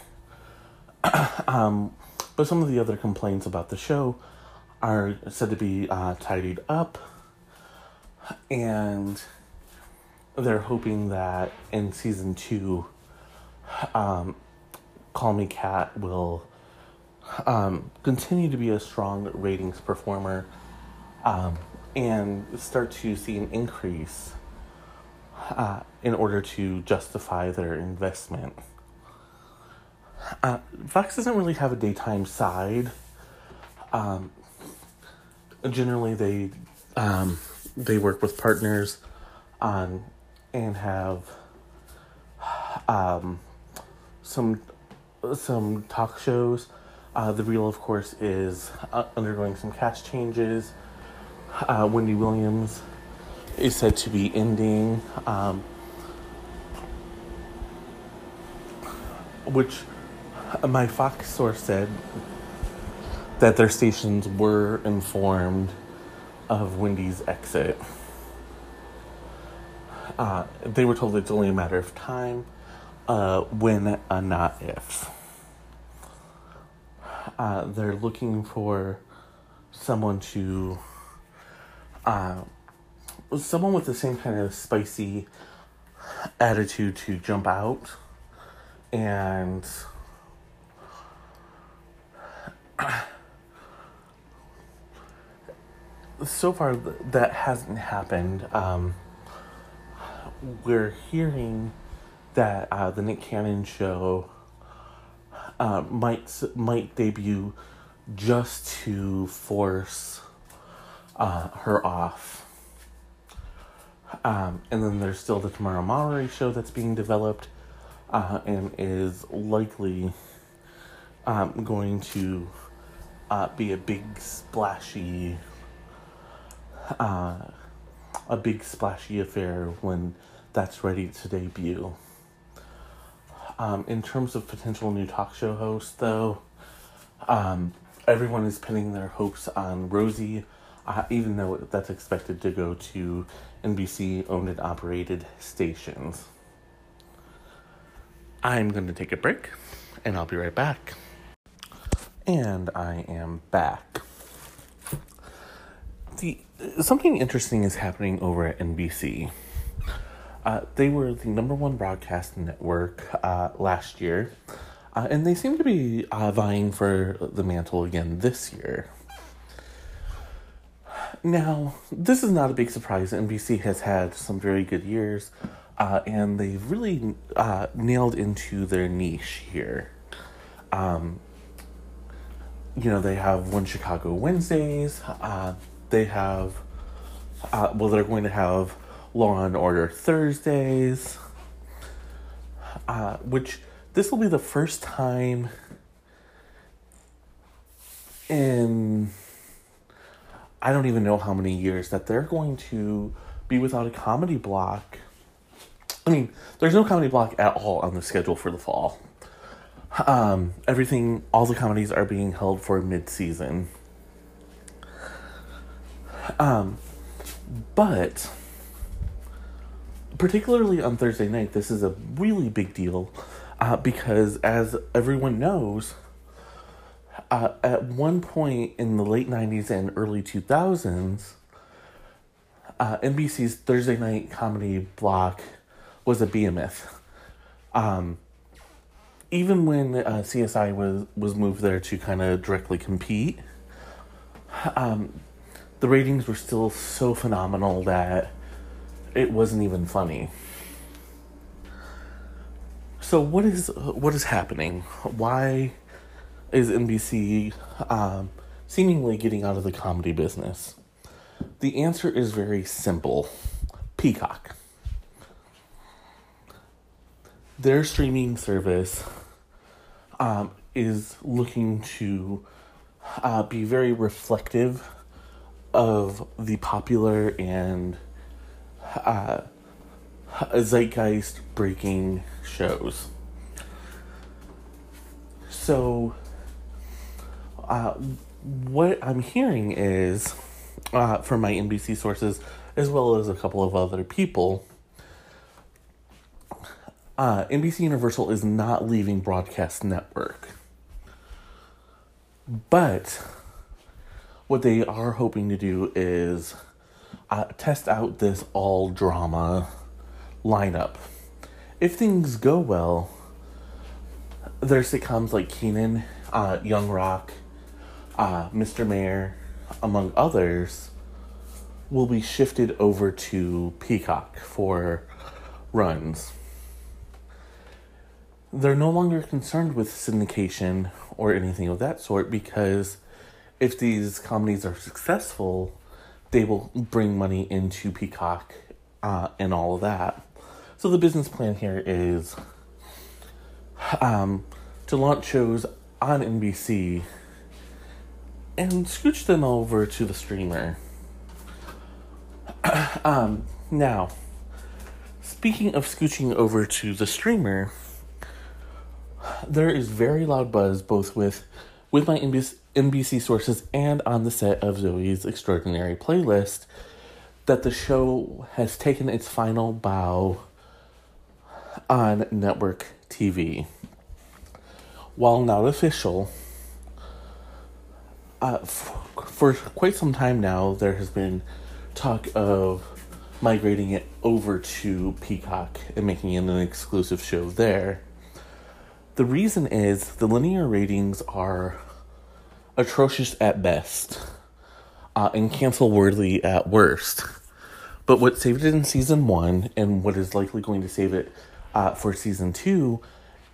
[COUGHS] um, but some of the other complaints about the show are said to be uh, tidied up, and they're hoping that in season two, um, Call Me Kat will um, continue to be a strong ratings performer um, and start to see an increase uh, in order to justify their investment. Uh, Fox doesn't really have a daytime side. Um, generally, they um, they work with partners on and have um, some some talk shows. Uh, the Real, of course, is uh, undergoing some cast changes. Uh, Wendy Williams is said to be ending, um, which my Fox source said that their stations were informed of Wendy's exit. Uh, they were told it's only a matter of time, uh, when, uh, not if. Uh, they're looking for someone to, uh, someone with the same kind of spicy attitude to jump out and [CLEARS THROAT] so far that hasn't happened. Um, we're hearing that uh, the Nick Cannon show uh, might might debut just to force uh, her off. Um, and then there's still the Tamera Mowry show that's being developed uh, and is likely um, going to uh, be a big splashy uh, a big splashy affair when that's ready to debut. Um, in terms of potential new talk show hosts, though, um, everyone is pinning their hopes on Rosie, uh, even though that's expected to go to NBC owned and operated stations. I'm going to take a break, and I'll be right back. And I am back. The something interesting is happening over at NBC. Uh, they were the number one broadcast network uh, last year, uh, and they seem to be uh, vying for the mantle again this year. Now, this is not a big surprise. NBC has had some very good years, uh, and they've really uh, nailed into their niche here. Um, you know, they have One Chicago Wednesdays. they have, well, they're going to have Law and Order Thursdays, uh, which this will be the first time in I don't even know how many years that they're going to be without a comedy block. I mean, there's no comedy block at all on the schedule for the fall. Um, everything, all the comedies are being held for mid season. Um, but particularly on Thursday night, this is a really big deal uh, because, as everyone knows, uh, at one point in the late 90s and early 2000s, uh, NBC's Thursday night comedy block was a behemoth. Um, even when uh, CSI was, was moved there to kind of directly compete, um, the ratings were still so phenomenal that it wasn't even funny. So what is what is happening? Why is NBC um, seemingly getting out of the comedy business? The answer is very simple: Peacock. Their streaming service um, is looking to uh, be very reflective of the popular and uh, zeitgeist breaking shows. So, uh, what I'm hearing is uh, from my NBC sources, as well as a couple of other people, uh, NBC Universal is not leaving Broadcast Network. But what they are hoping to do is uh, test out this all drama lineup. If things go well, their sitcoms like Kenan, uh, Young Rock, uh, Mr. Mayor, among others, will be shifted over to Peacock for runs. They're no longer concerned with syndication or anything of that sort because if these comedies are successful, they will bring money into Peacock uh, and all of that. So the business plan here is um, to launch shows on NBC and scooch them over to the streamer. [CLEARS THROAT] um, now, speaking of scooching over to the streamer, there is very loud buzz both with with my NBC, sources and on the set of Zoey's Extraordinary Playlist that the show has taken its final bow on network TV. While not official, uh, f- for quite some time now, there has been talk of migrating it over to Peacock and making it an exclusive show there. The reason is the linear ratings are atrocious at best uh, and cancel worthy at worst. But what saved it in season one and what is likely going to save it uh, for season two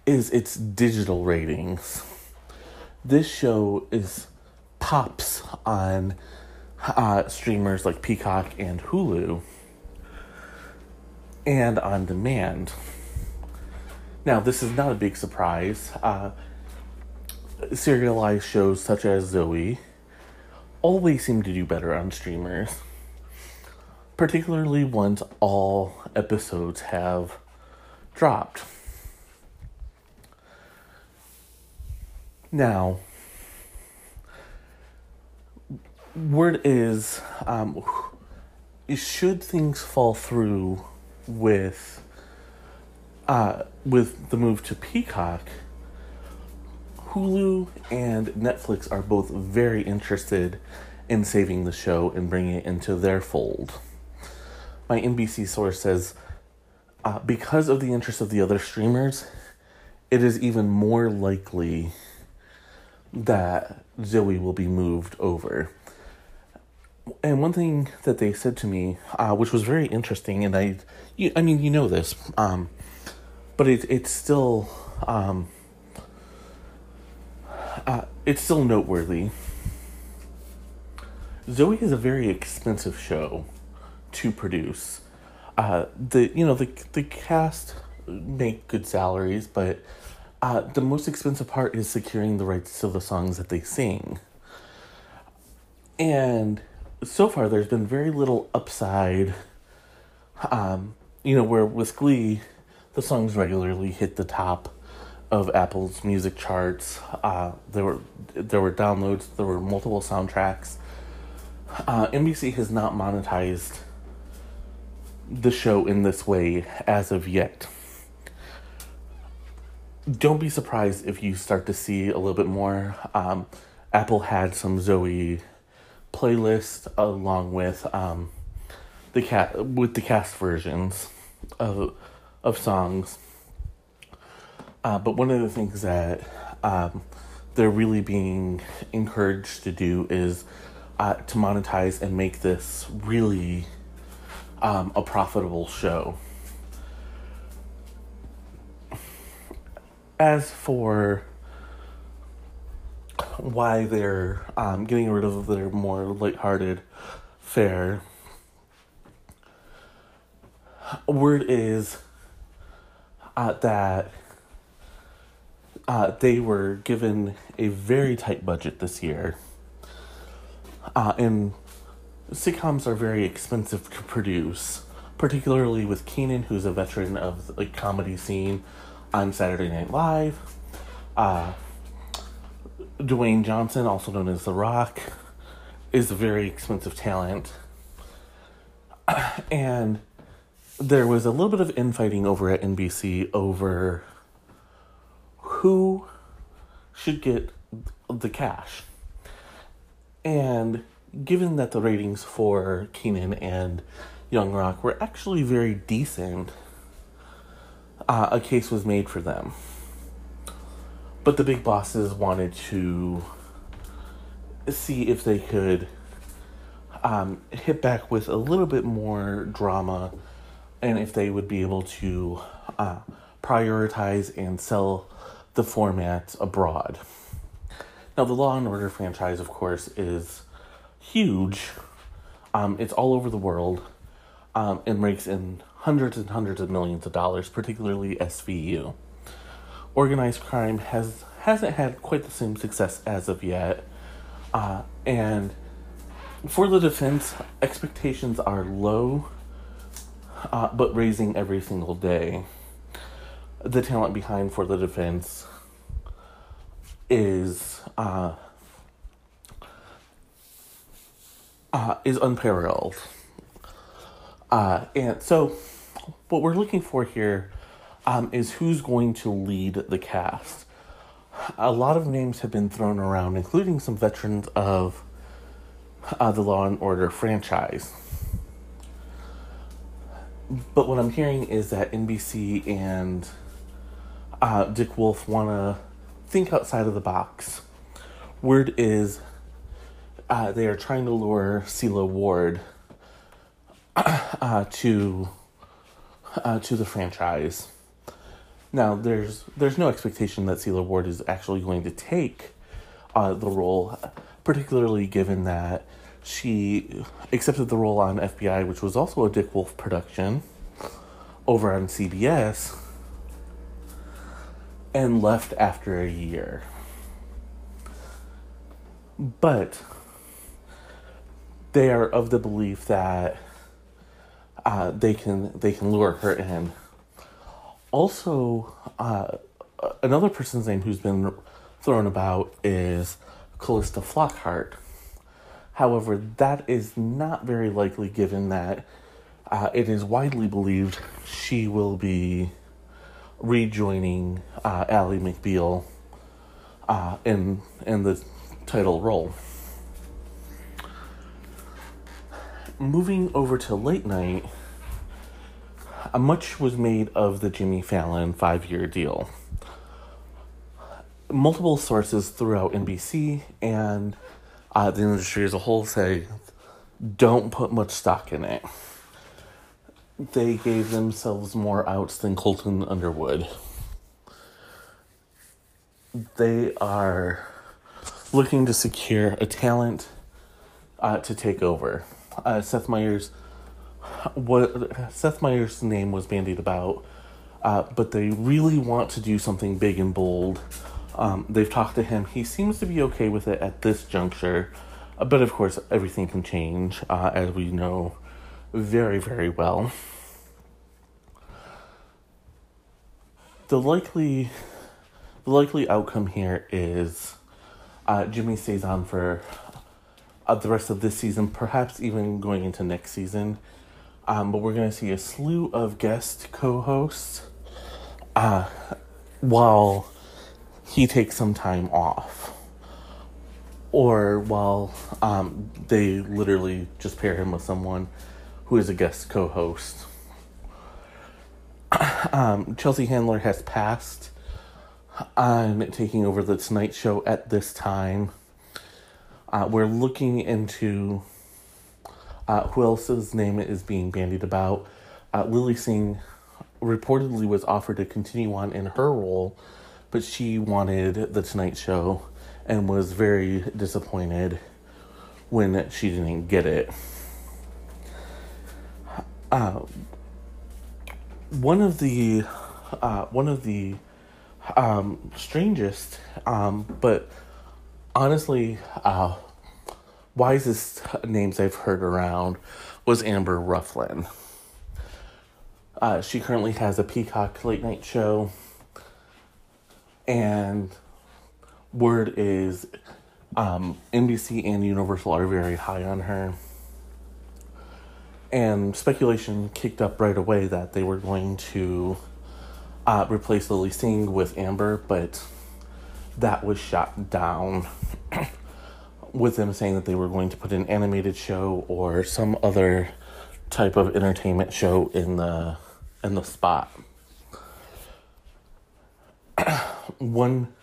is its digital ratings. This show is pops on uh, streamers like Peacock and Hulu and on demand. Now, this is not a big surprise. Uh, serialized shows such as Zoey always seem to do better on streamers, particularly once all episodes have dropped. Now, word is, um, should things fall through with uh, with the move to Peacock, Hulu and Netflix are both very interested in saving the show and bringing it into their fold. My NBC source says uh, because of the interest of the other streamers, it is even more likely that Zoey will be moved over. And one thing that they said to me, uh, which was very interesting, and I, you, I mean, you know this, um, but it, it's still, um, uh, it's still noteworthy. Zoey is a very expensive show to produce. Uh, the you know the the cast make good salaries, but uh, the most expensive part is securing the rights to the songs that they sing. And so far, there's been very little upside. Um, you know, where with Glee, the songs regularly hit the top of Apple's music charts. Uh, there were there were downloads. There were multiple soundtracks. Uh, NBC has not monetized the show in this way as of yet. Don't be surprised if you start to see a little bit more. Um, Apple had some Zoey playlist along with um, the cat with the cast versions of of songs. Uh, but one of the things that um, they're really being encouraged to do is uh, to monetize and make this really um, a profitable show. As for why they're um, getting rid of their more lighthearted fare, word is uh, that uh, they were given a very tight budget this year. Uh, and sitcoms are very expensive to produce, particularly with Kenan, who's a veteran of the comedy scene on Saturday Night Live. Uh, Dwayne Johnson, also known as The Rock, is a very expensive talent. [CLEARS THROAT] And there was a little bit of infighting over at NBC over who should get the cash. And given that the ratings for Kenan and Young Rock were actually very decent, uh, a case was made for them. But the big bosses wanted to see if they could um, hit back with a little bit more drama and if they would be able to uh, prioritize and sell the format abroad. Now, the Law and Order franchise, of course, is huge. Um, it's all over the world um, and makes in hundreds and hundreds of millions of dollars, particularly SVU. Organized crime has hasn't had quite the same success as of yet, uh, and for the defense, expectations are low, uh, but raising every single day. The talent behind for the defense is uh, uh, is unparalleled. Uh, and so, what we're looking for here um, is who's going to lead the cast. A lot of names have been thrown around, including some veterans of uh, the Law and Order franchise. But what I'm hearing is that NBC and uh, Dick Wolf want to think outside of the box. Word is uh, they are trying to lure Sela Ward [CLEARS THROAT] uh, to uh, to the franchise. Now, there's there's no expectation that Sela Ward is actually going to take uh, the role, particularly given that she accepted the role on FBI, which was also a Dick Wolf production, over on CBS, and left after a year. But they are of the belief that uh, they can they can lure her in. Also, uh, another person's name who's been thrown about is Calista Flockhart. However, that is not very likely given that uh, it is widely believed she will be rejoining uh, Ally McBeal uh, in in the title role. Moving over to late night, much was made of the Jimmy Fallon five year deal. Multiple sources throughout NBC and uh, the industry as a whole say don't put much stock in it. They gave themselves more outs than Colton Underwood. They are looking to secure a talent uh, to take over. Uh, Seth Meyers, what Seth Meyers' name was bandied about, uh, but they really want to do something big and bold. Um, they've talked to him. He seems to be okay with it at this juncture, uh, but of course, everything can change, uh, as we know very, very well. The likely, the likely outcome here is uh, Jimmy stays on for uh, the rest of this season, perhaps even going into next season. Um, but we're going to see a slew of guest co hosts uh, while he takes some time off. Or while um, they literally just pair him with someone who is a guest co host. [CLEARS THROAT] um, Chelsea Handler has passed on taking over the Tonight Show at this time. Uh, we're looking into uh, who else's name is being bandied about. Uh, Lilly Singh reportedly was offered to continue on in her role, but she wanted the Tonight Show and was very disappointed when she didn't get it. Uh, one of the uh, one of the um, strangest, um, but honestly, uh, wisest names I've heard around was Amber Ruffin. Uh, she currently has a Peacock late night show, and word is um, NBC and Universal are very high on her. And speculation kicked up right away that they were going to uh, replace Lilly Singh with Amber, but that was shot down [CLEARS THROAT] with them saying that they were going to put an animated show or some other type of entertainment show in the in the spot. One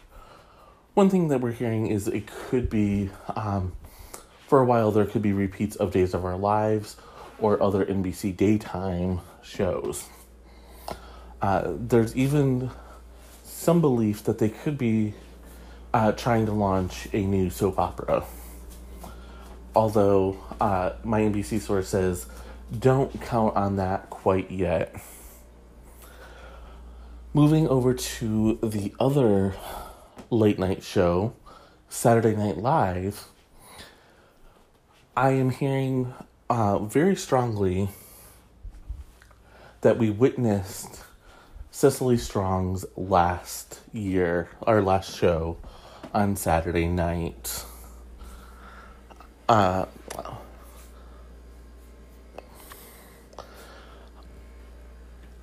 one thing that we're hearing is it could be um, for a while there could be repeats of Days of Our Lives or other NBC daytime shows. Uh, there's even some belief that they could be uh, trying to launch a new soap opera. Although uh, my NBC source says don't count on that quite yet. Moving over to the other late night show, Saturday Night Live, I am hearing uh, very strongly that we witnessed Cecily Strong's last year, our last show on Saturday night. Uh,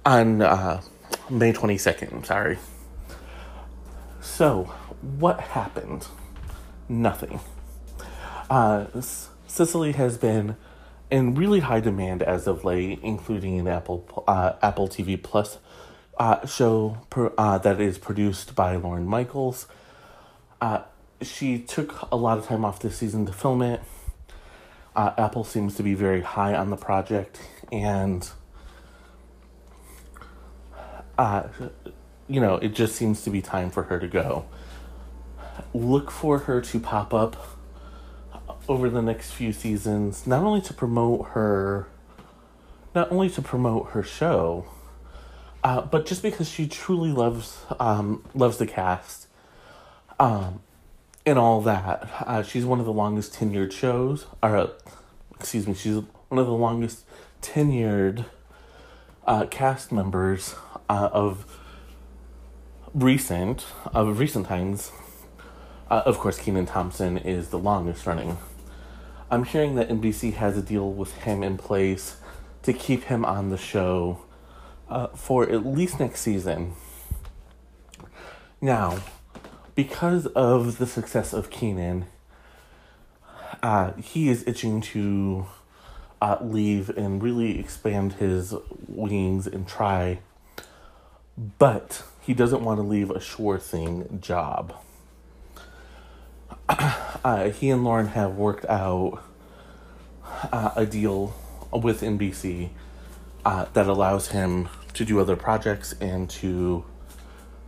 on uh, May 22nd, sorry. So, what happened? Nothing. Uh, Cecily has been in really high demand as of late, including an Apple uh, Apple TV Plus uh, show per, uh, that is produced by Lorne Michaels. Uh, she took a lot of time off this season to film it. Uh, Apple seems to be very high on the project, and uh, you know, it just seems to be time for her to go. Look for her to pop up over the next few seasons, not only to promote her, not only to promote her show, uh, but just because she truly loves um, loves the cast, um, and all that. Uh, she's one of the longest tenured shows, or uh, excuse me, she's one of the longest tenured uh, cast members uh, of recent of recent times. Uh, of course, Kenan Thompson is the longest running. I'm hearing that NBC has a deal with him in place to keep him on the show uh, for at least next season. Now, because of the success of Kenan, uh, he is itching to uh, leave and really expand his wings and try, but he doesn't want to leave a sure thing job. [CLEARS THROAT] Uh, he and Lorne have worked out uh, a deal with NBC uh, that allows him to do other projects and to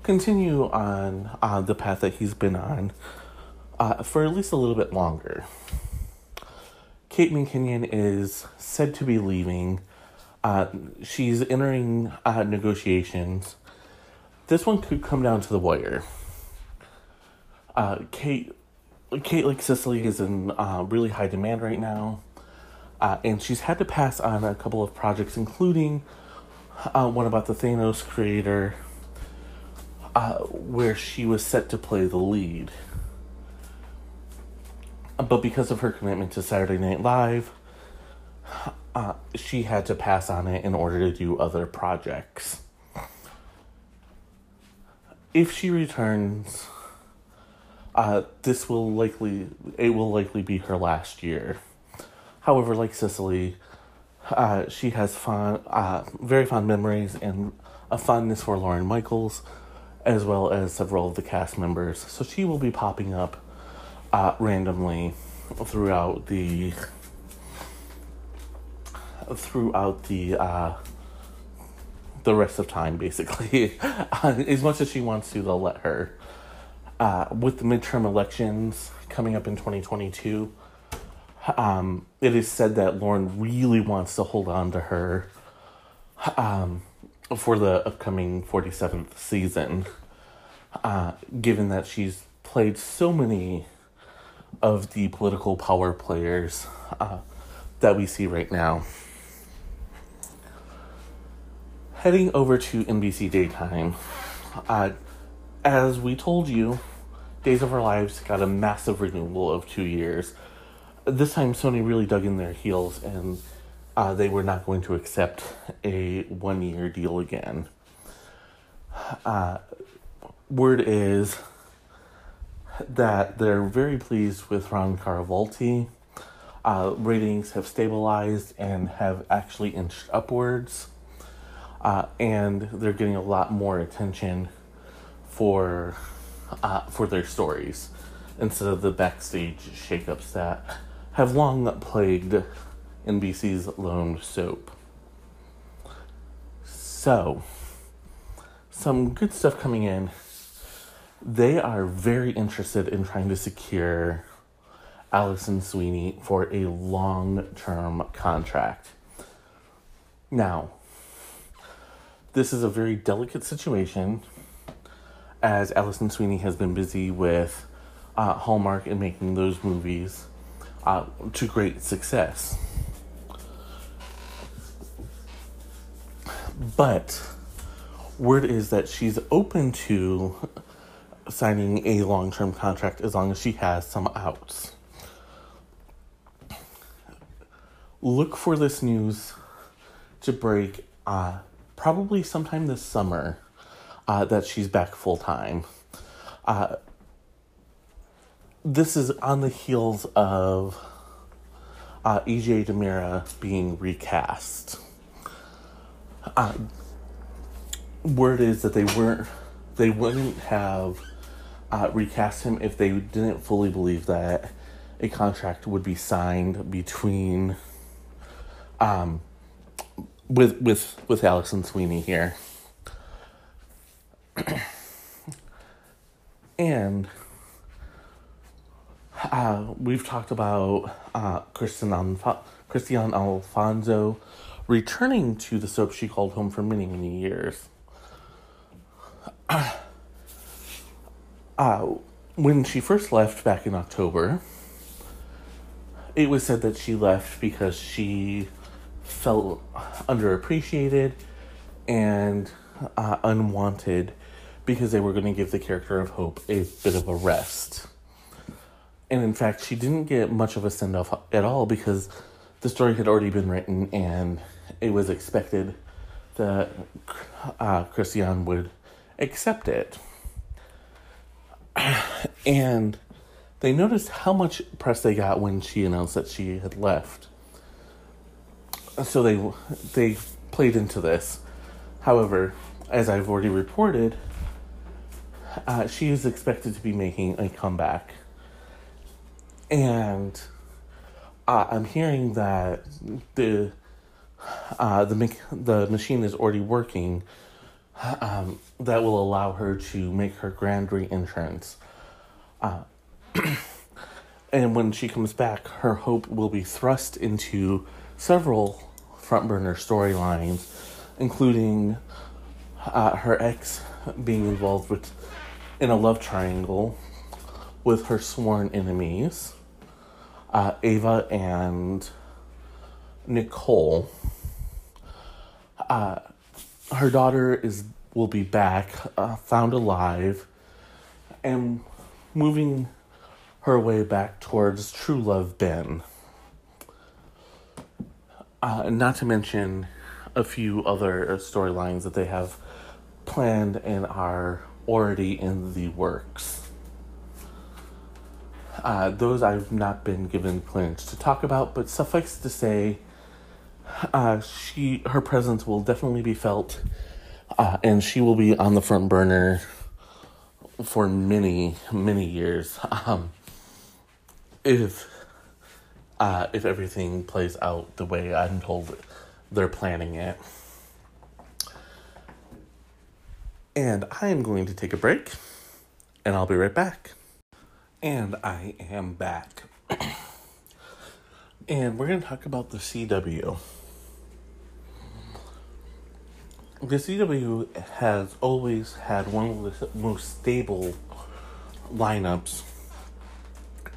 continue on uh, the path that he's been on uh, for at least a little bit longer. Kate McKinnon is said to be leaving. Uh, she's entering uh, negotiations. This one could come down to the wire. Uh, Kate, Kate, like Cecily, is in uh, really high demand right now, uh, and she's had to pass on a couple of projects, including one about the Theranos creator, where she was set to play the lead. But because of her commitment to Saturday Night Live, uh, she had to pass on it in order to do other projects. If she returns, uh, this will likely it will likely be her last year. However, like Cecily, uh, she has fond, uh, very fond memories and a fondness for Lorne Michaels, as well as several of the cast members. So she will be popping up uh, randomly throughout the throughout the uh, the rest of time, basically. [LAUGHS] as much as she wants to, they'll let her. Uh, with the midterm elections coming up in 2022, um, it is said that Lorne really wants to hold on to her um, for the upcoming 47th season, uh, given that she's played so many of the political power players uh, that we see right now. Heading over to NBC Daytime, uh, as we told you, Days of Our Lives got a massive renewal of two years this time Sony really dug in their heels and uh, they were not going to accept a one year deal again. Uh, word is that they're very pleased with Ron Carlivati. Uh, ratings have stabilized and have actually inched upwards. Uh, and they're getting a lot more attention for uh, for their stories instead of the backstage shakeups that have long plagued NBC's lone soap. So, some good stuff coming in. They are very interested in trying to secure Alison Sweeney for a long term contract. Now, this is a very delicate situation as Alison Sweeney has been busy with uh, Hallmark and making those movies uh, to great success. But word is that she's open to signing a long term contract as long as she has some outs. Look for this news to break uh, probably sometime this summer uh, that she's back full time. Uh, this is on the heels of uh, EJ DiMera being recast. Uh, word is that they weren't, they wouldn't have uh, recast him if they didn't fully believe that a contract would be signed between, um, with with with Alison Sweeney here. and uh, we've talked about uh, Kristen, Alf- Kristian Alfonso returning to the soap she called home for many, many years. Uh, when she first left back in October, it was said that she left because she felt underappreciated and uh, unwanted because they were going to give the character of Hope a bit of a rest. And in fact, she didn't get much of a send off at all because the story had already been written and it was expected that uh, Kristian would accept it. and they noticed how much press they got when she announced that she had left. So they they played into this. However, as I've already reported, uh, she is expected to be making a comeback, and uh, I'm hearing that the uh, the the machine is already working. Um, that will allow her to make her grand re-entrance. Uh, [CLEARS THROAT] and when she comes back, her hope will be thrust into several front burner storylines, including uh, her ex being involved with in a love triangle with her sworn enemies, uh, Ava and Nicole. Uh, her daughter is will be back, uh, found alive, and moving her way back towards true love Ben. Uh, not to mention a few other storylines that they have planned and are already in the works. Uh, those I've not been given clearance to talk about, but suffice to say, uh, she her presence will definitely be felt, uh, and she will be on the front burner for many many years. [LAUGHS] Um, if uh, if everything plays out the way I'm told they're planning it. And I am going to take a break, and I'll be right back. And I am back. [CLEARS THROAT] and we're going to talk about the CW. The CW has always had one of the most stable lineups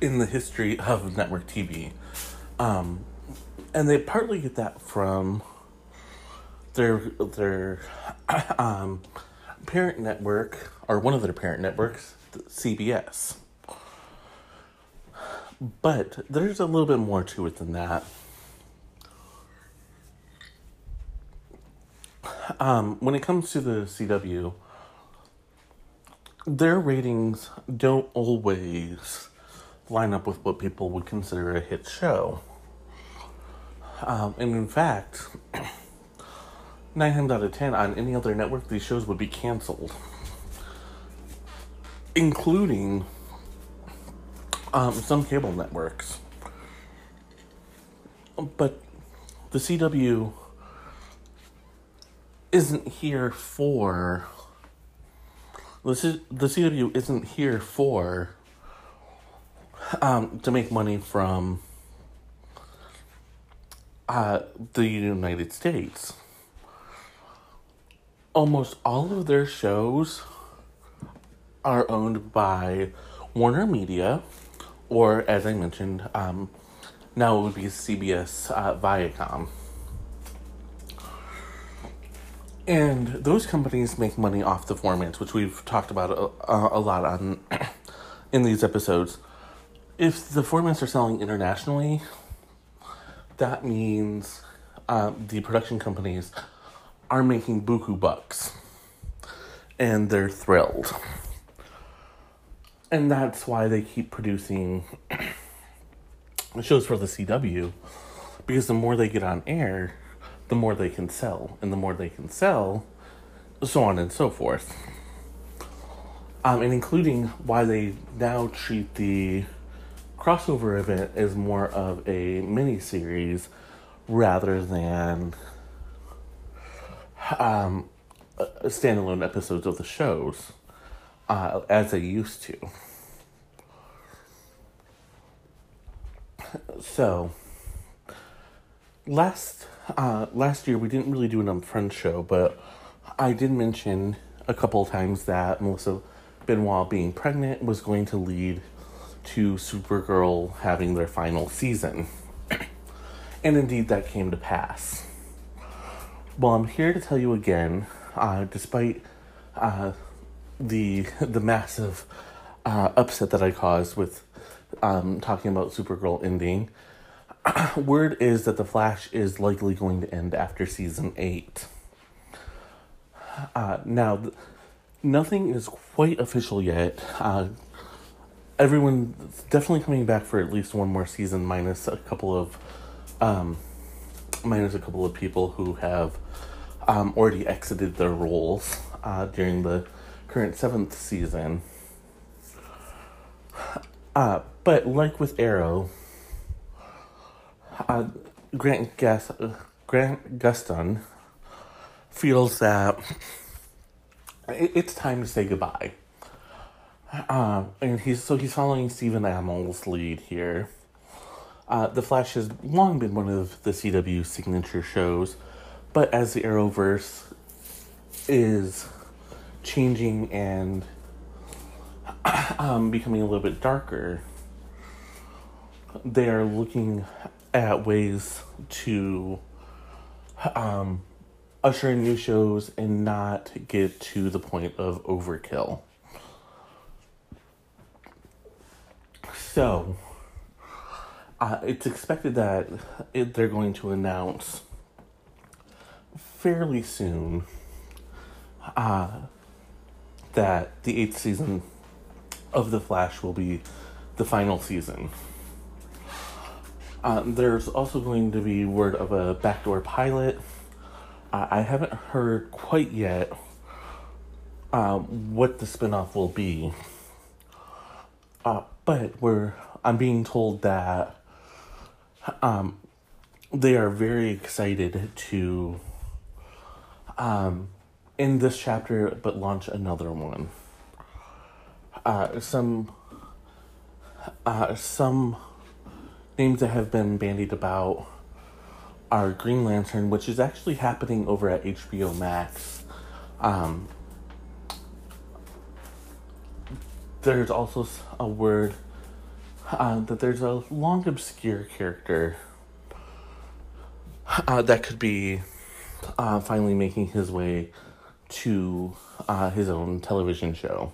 in the history of network TV. Um, and they partly get that from their their [COUGHS] um, parent network or one of their parent networks, CBS. But there's a little bit more to it than that. Um, when it comes to the CW, their ratings don't always line up with what people would consider a hit show. Um, and in fact, nine times out of ten on any other network, these shows would be canceled, including um, some cable networks. But the CW isn't here for the C- the CW isn't here for um, to make money from uh, the United States almost all of their shows are owned by Warner Media, or as I mentioned, um, now it would be CBS uh, Viacom. And those companies make money off the formats, which we've talked about a, a lot on [COUGHS] in these episodes. If the formats are selling internationally, that means uh, the production companies are making buku bucks. And they're thrilled. And that's why they keep producing [CLEARS THROAT] shows for the CW. Because the more they get on air, the more they can sell. And the more they can sell, so on and so forth. Um, and including why they now treat the crossover event is more of a mini series rather than um, standalone episodes of the shows uh, as they used to. So, last uh, last year we didn't really do an upfront show, but I did mention a couple times that Melissa Benoist being pregnant was going to lead to Supergirl having their final season. [CLEARS THROAT] and indeed, that came to pass. Well, I'm here to tell you again, uh, despite uh, the [LAUGHS] the massive uh, upset that I caused with um, talking about Supergirl ending, [CLEARS THROAT] word is that the Flash is likely going to end after season eight. Uh, now, th- nothing is quite official yet. Everyone's definitely coming back for at least one more season, minus a couple of, um, minus a couple of people who have um, already exited their roles uh, during the current seventh season. Uh, but like with Arrow, uh, Grant Gas- Grant Gustin feels that it's time to say goodbye. Um, and he's so he's following Stephen Amell's lead here. Uh, the Flash has long been one of the CW signature shows, but as the Arrowverse is changing and [CLEARS THROAT] um, becoming a little bit darker, they are looking at ways to um, usher in new shows and not get to the point of overkill. So, uh, it's expected that it, they're going to announce fairly soon uh, that the eighth season of The Flash will be the final season. Uh, there's also going to be word of a backdoor pilot. Uh, I haven't heard quite yet uh, what the spinoff will be. But we're I'm being told that um, they are very excited to um, end this chapter but launch another one. Uh, some uh, some names that have been bandied about are Green Lantern, which is actually happening over at HBO Max. Um, there's also a word uh, that there's a long obscure character uh, that could be uh, finally making his way to uh, his own television show.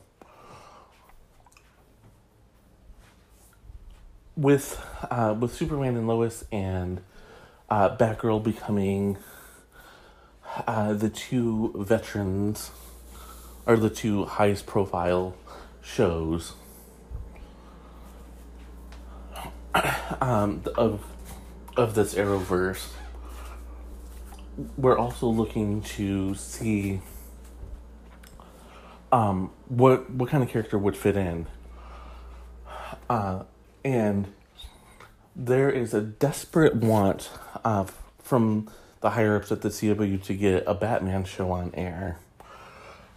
With uh, with Superman and Lois and uh, Batgirl becoming the two veterans or the two highest profile shows [CLEARS THROAT] um, of of this Arrowverse, we're also looking to see um, what what kind of character would fit in, uh, and there is a desperate want uh, from the higher ups at the CW to get a Batman show on air,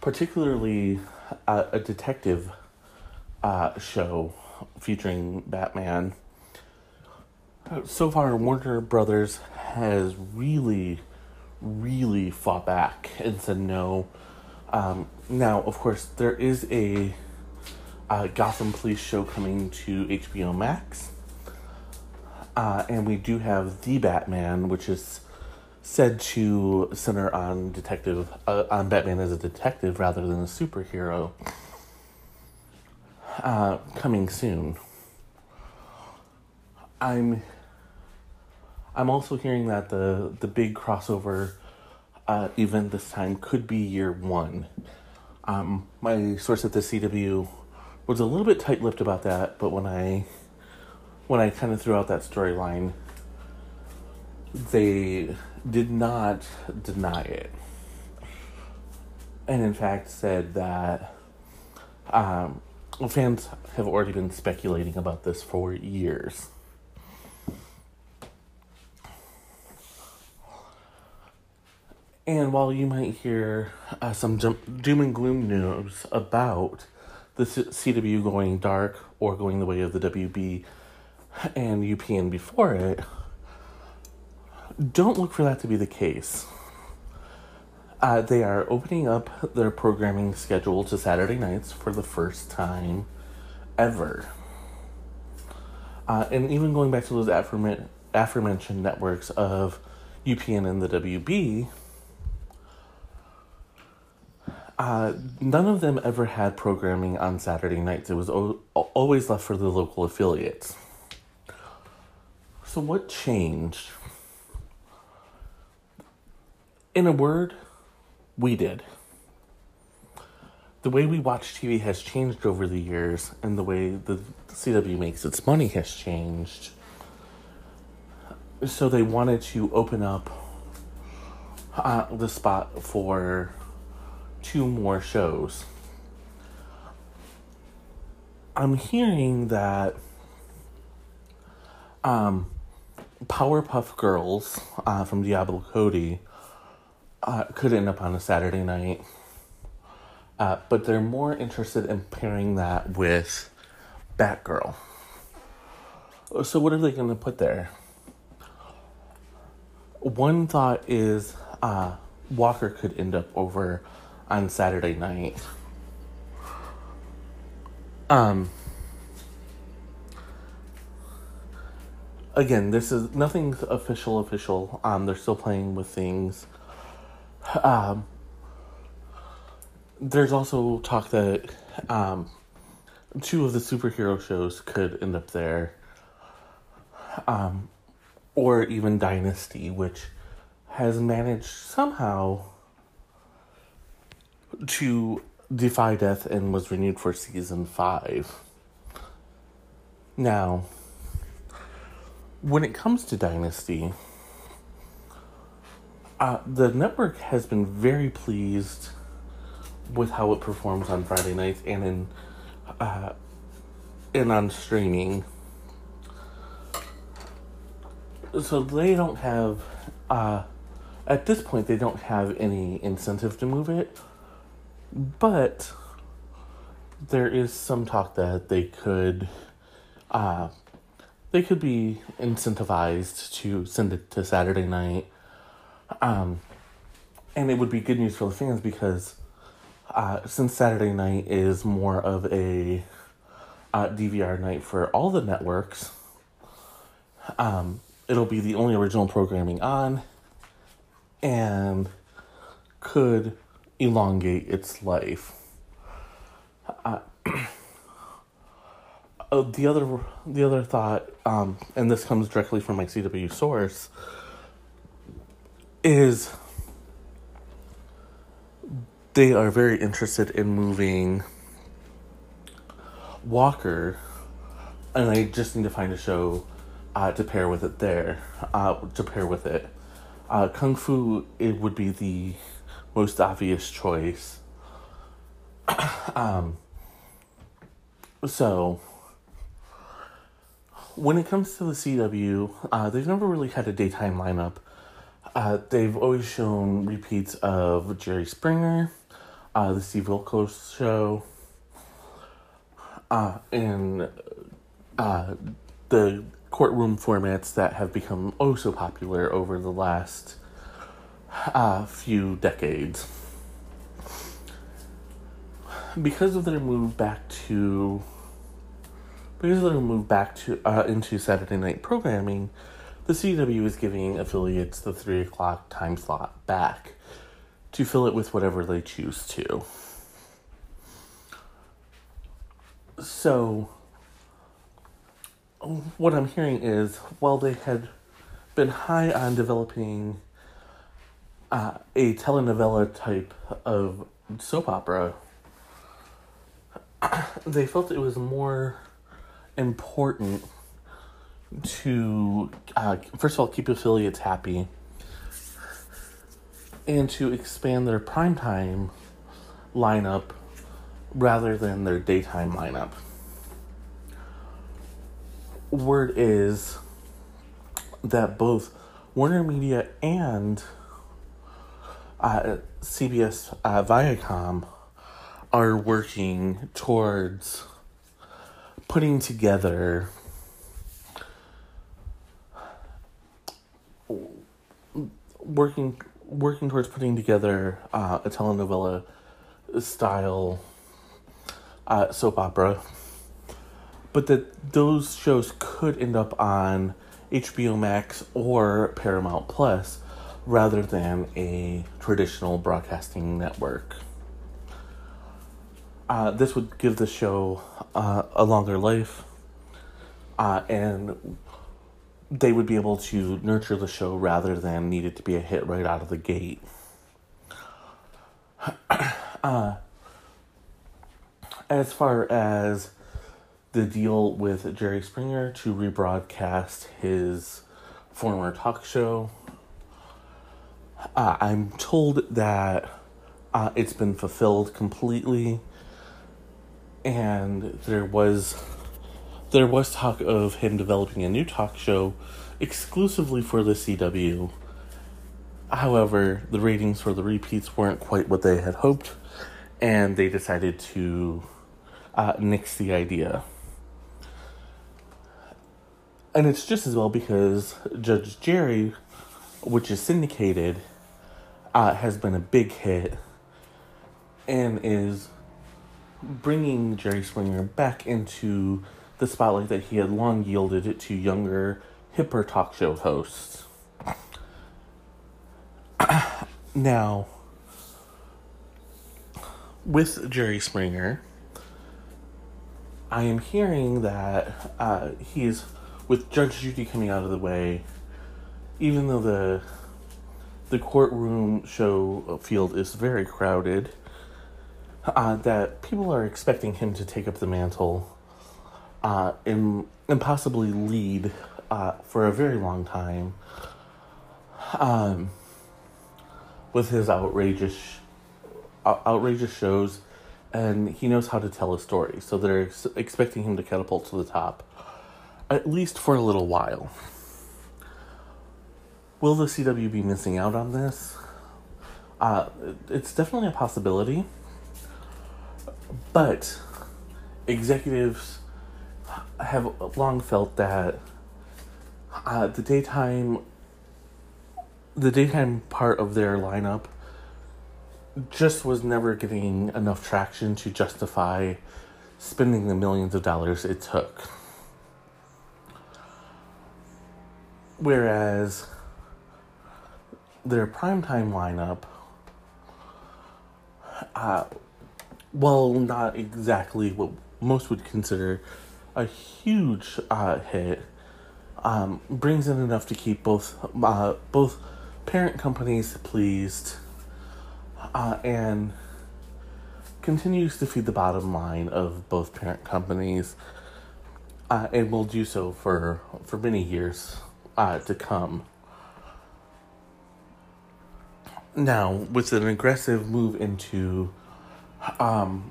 particularly uh, a detective uh, show featuring Batman. So far, Warner Brothers has really, really fought back and said no. Um, now, of course, there is a uh, Gotham Police show coming to HBO Max. Uh, and we do have The Batman, which is said to center on detective uh, on Batman as a detective rather than a superhero. Uh, coming soon. I'm I'm also hearing that the the big crossover uh, event this time could be year one. Um, my source at the CW was a little bit tight lipped about that, but when I when I kind of threw out that storyline, they did not deny it, and in fact said that um, fans have already been speculating about this for years. And while you might hear uh, some doom and gloom news about the CW going dark or going the way of the WB and UPN before it, don't look for that to be the case. Uh, they are opening up their programming schedule to Saturday nights for the first time ever. Uh, and even going back to those aforementioned networks of UPN and the WB, uh, none of them ever had programming on Saturday nights. It was o- always left for the local affiliates. So, what changed? In a word, we did. The way we watch TV has changed over the years, and the way the CW makes its money has changed. So, they wanted to open up uh, the spot for two more shows. I'm hearing that um, Powerpuff Girls uh, from Diablo Cody uh, could end up on a Saturday night. Uh, but they're more interested in pairing that with Batgirl. So, what are they going to put there? One thought is uh, Walker could end up over on Saturday night. Um, again, this is nothing's official. Official. Um, they're still playing with things. Um, there's also talk that um, two of the superhero shows could end up there. Um, or even Dynasty, which has managed somehow to defy death and was renewed for season five. Now, when it comes to Dynasty, uh, the network has been very pleased with how it performs on Friday nights and in uh, and on streaming. So they don't have uh, at this point they don't have any incentive to move it but there is some talk that they could uh, they could be incentivized to send it to Saturday night. Um, and it would be good news for the fans because uh, since Saturday night is more of a uh, DVR night for all the networks, um, it'll be the only original programming on and could elongate its life. Uh, [CLEARS THROAT] uh, the other the other thought, um, and this comes directly from my CW source, is they are very interested in moving Walker, and I just need to find a show uh, to pair with it there, uh, to pair with it. Uh, Kung Fu, it would be the most obvious choice. [COUGHS] um, so, when it comes to the CW, uh, they've never really had a daytime lineup. Uh, they've always shown repeats of Jerry Springer, uh, the Steve Wilkos show, uh, and uh, the courtroom formats that have become oh so popular over the last uh, few decades. Because of their move back to because of their move back to uh, into Saturday night programming, the CW is giving affiliates the three o'clock time slot back to fill it with whatever they choose to. So, what I'm hearing is while they had been high on developing uh, a telenovela type of soap opera, [CLEARS THROAT] they felt it was more important to, uh, first of all, keep affiliates happy and to expand their primetime lineup rather than their daytime lineup. Word is that both Warner Media and uh, CBS uh, Viacom are working towards putting together working working towards putting together uh, a telenovela style uh, soap opera, but that those shows could end up on HBO Max or Paramount Plus rather than a traditional broadcasting network. Uh, this would give the show uh, a longer life, uh, and they would be able to nurture the show rather than need it to be a hit right out of the gate. [CLEARS THROAT] uh, as far as the deal with Jerry Springer to rebroadcast his former talk show, uh, I'm told that uh, it's been fulfilled completely, and there was there was talk of him developing a new talk show exclusively for the CW. However, the ratings for the repeats weren't quite what they had hoped, and they decided to uh, nix the idea. And it's just as well because Judge Jerry, which is syndicated, uh, has been a big hit and is bringing Jerry Springer back into the spotlight that he had long yielded to younger, hipper talk show hosts. [CLEARS THROAT] now, with Jerry Springer, I am hearing that uh, he's with Judge Judy coming out of the way. Even though the the courtroom show field is very crowded, uh, that people are expecting him to take up the mantle uh, and, and possibly lead uh, for a very long time um, with his outrageous outrageous shows and he knows how to tell a story so they're ex- expecting him to catapult to the top at least for a little while. Will the cw be missing out on this? Uh, it's definitely a possibility but executives have long felt that uh, the daytime the daytime part of their lineup just was never getting enough traction to justify spending the millions of dollars it took. Whereas their primetime lineup, uh, well, not exactly what most would consider a huge uh, hit, um, brings in enough to keep both uh, both parent companies pleased, uh, and continues to feed the bottom line of both parent companies, uh, and will do so for for many years uh, to come. Now, with an aggressive move into um,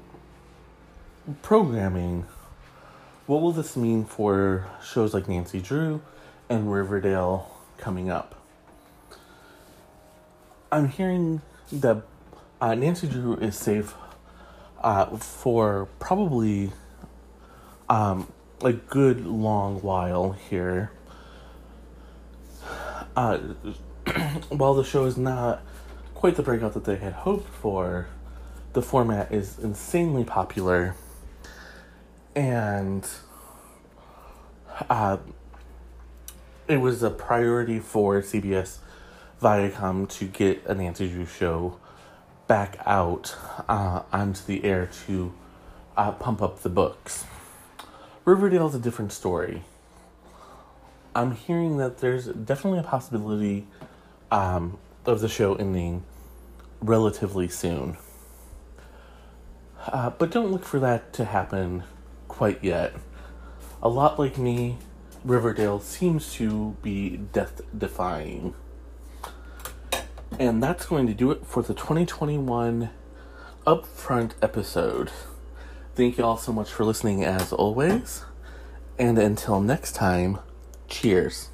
programming what will this mean for shows like Nancy Drew and Riverdale coming up? I'm hearing that uh, Nancy Drew is safe uh, for probably um, a good long while here. Uh, [CLEARS THROAT] while the show is not quite the breakout that they had hoped for, the format is insanely popular and uh, it was a priority for CBS Viacom to get an Nancy Drew show back out uh, onto the air to uh, pump up the books. Riverdale is a different story. I'm hearing that there's definitely a possibility um, of the show ending relatively soon. Uh, but don't look for that to happen quite yet. A lot like me, Riverdale seems to be death defying. And that's going to do it for the 2021 Upfront episode. Thank you all so much for listening as always. And until next time, cheers.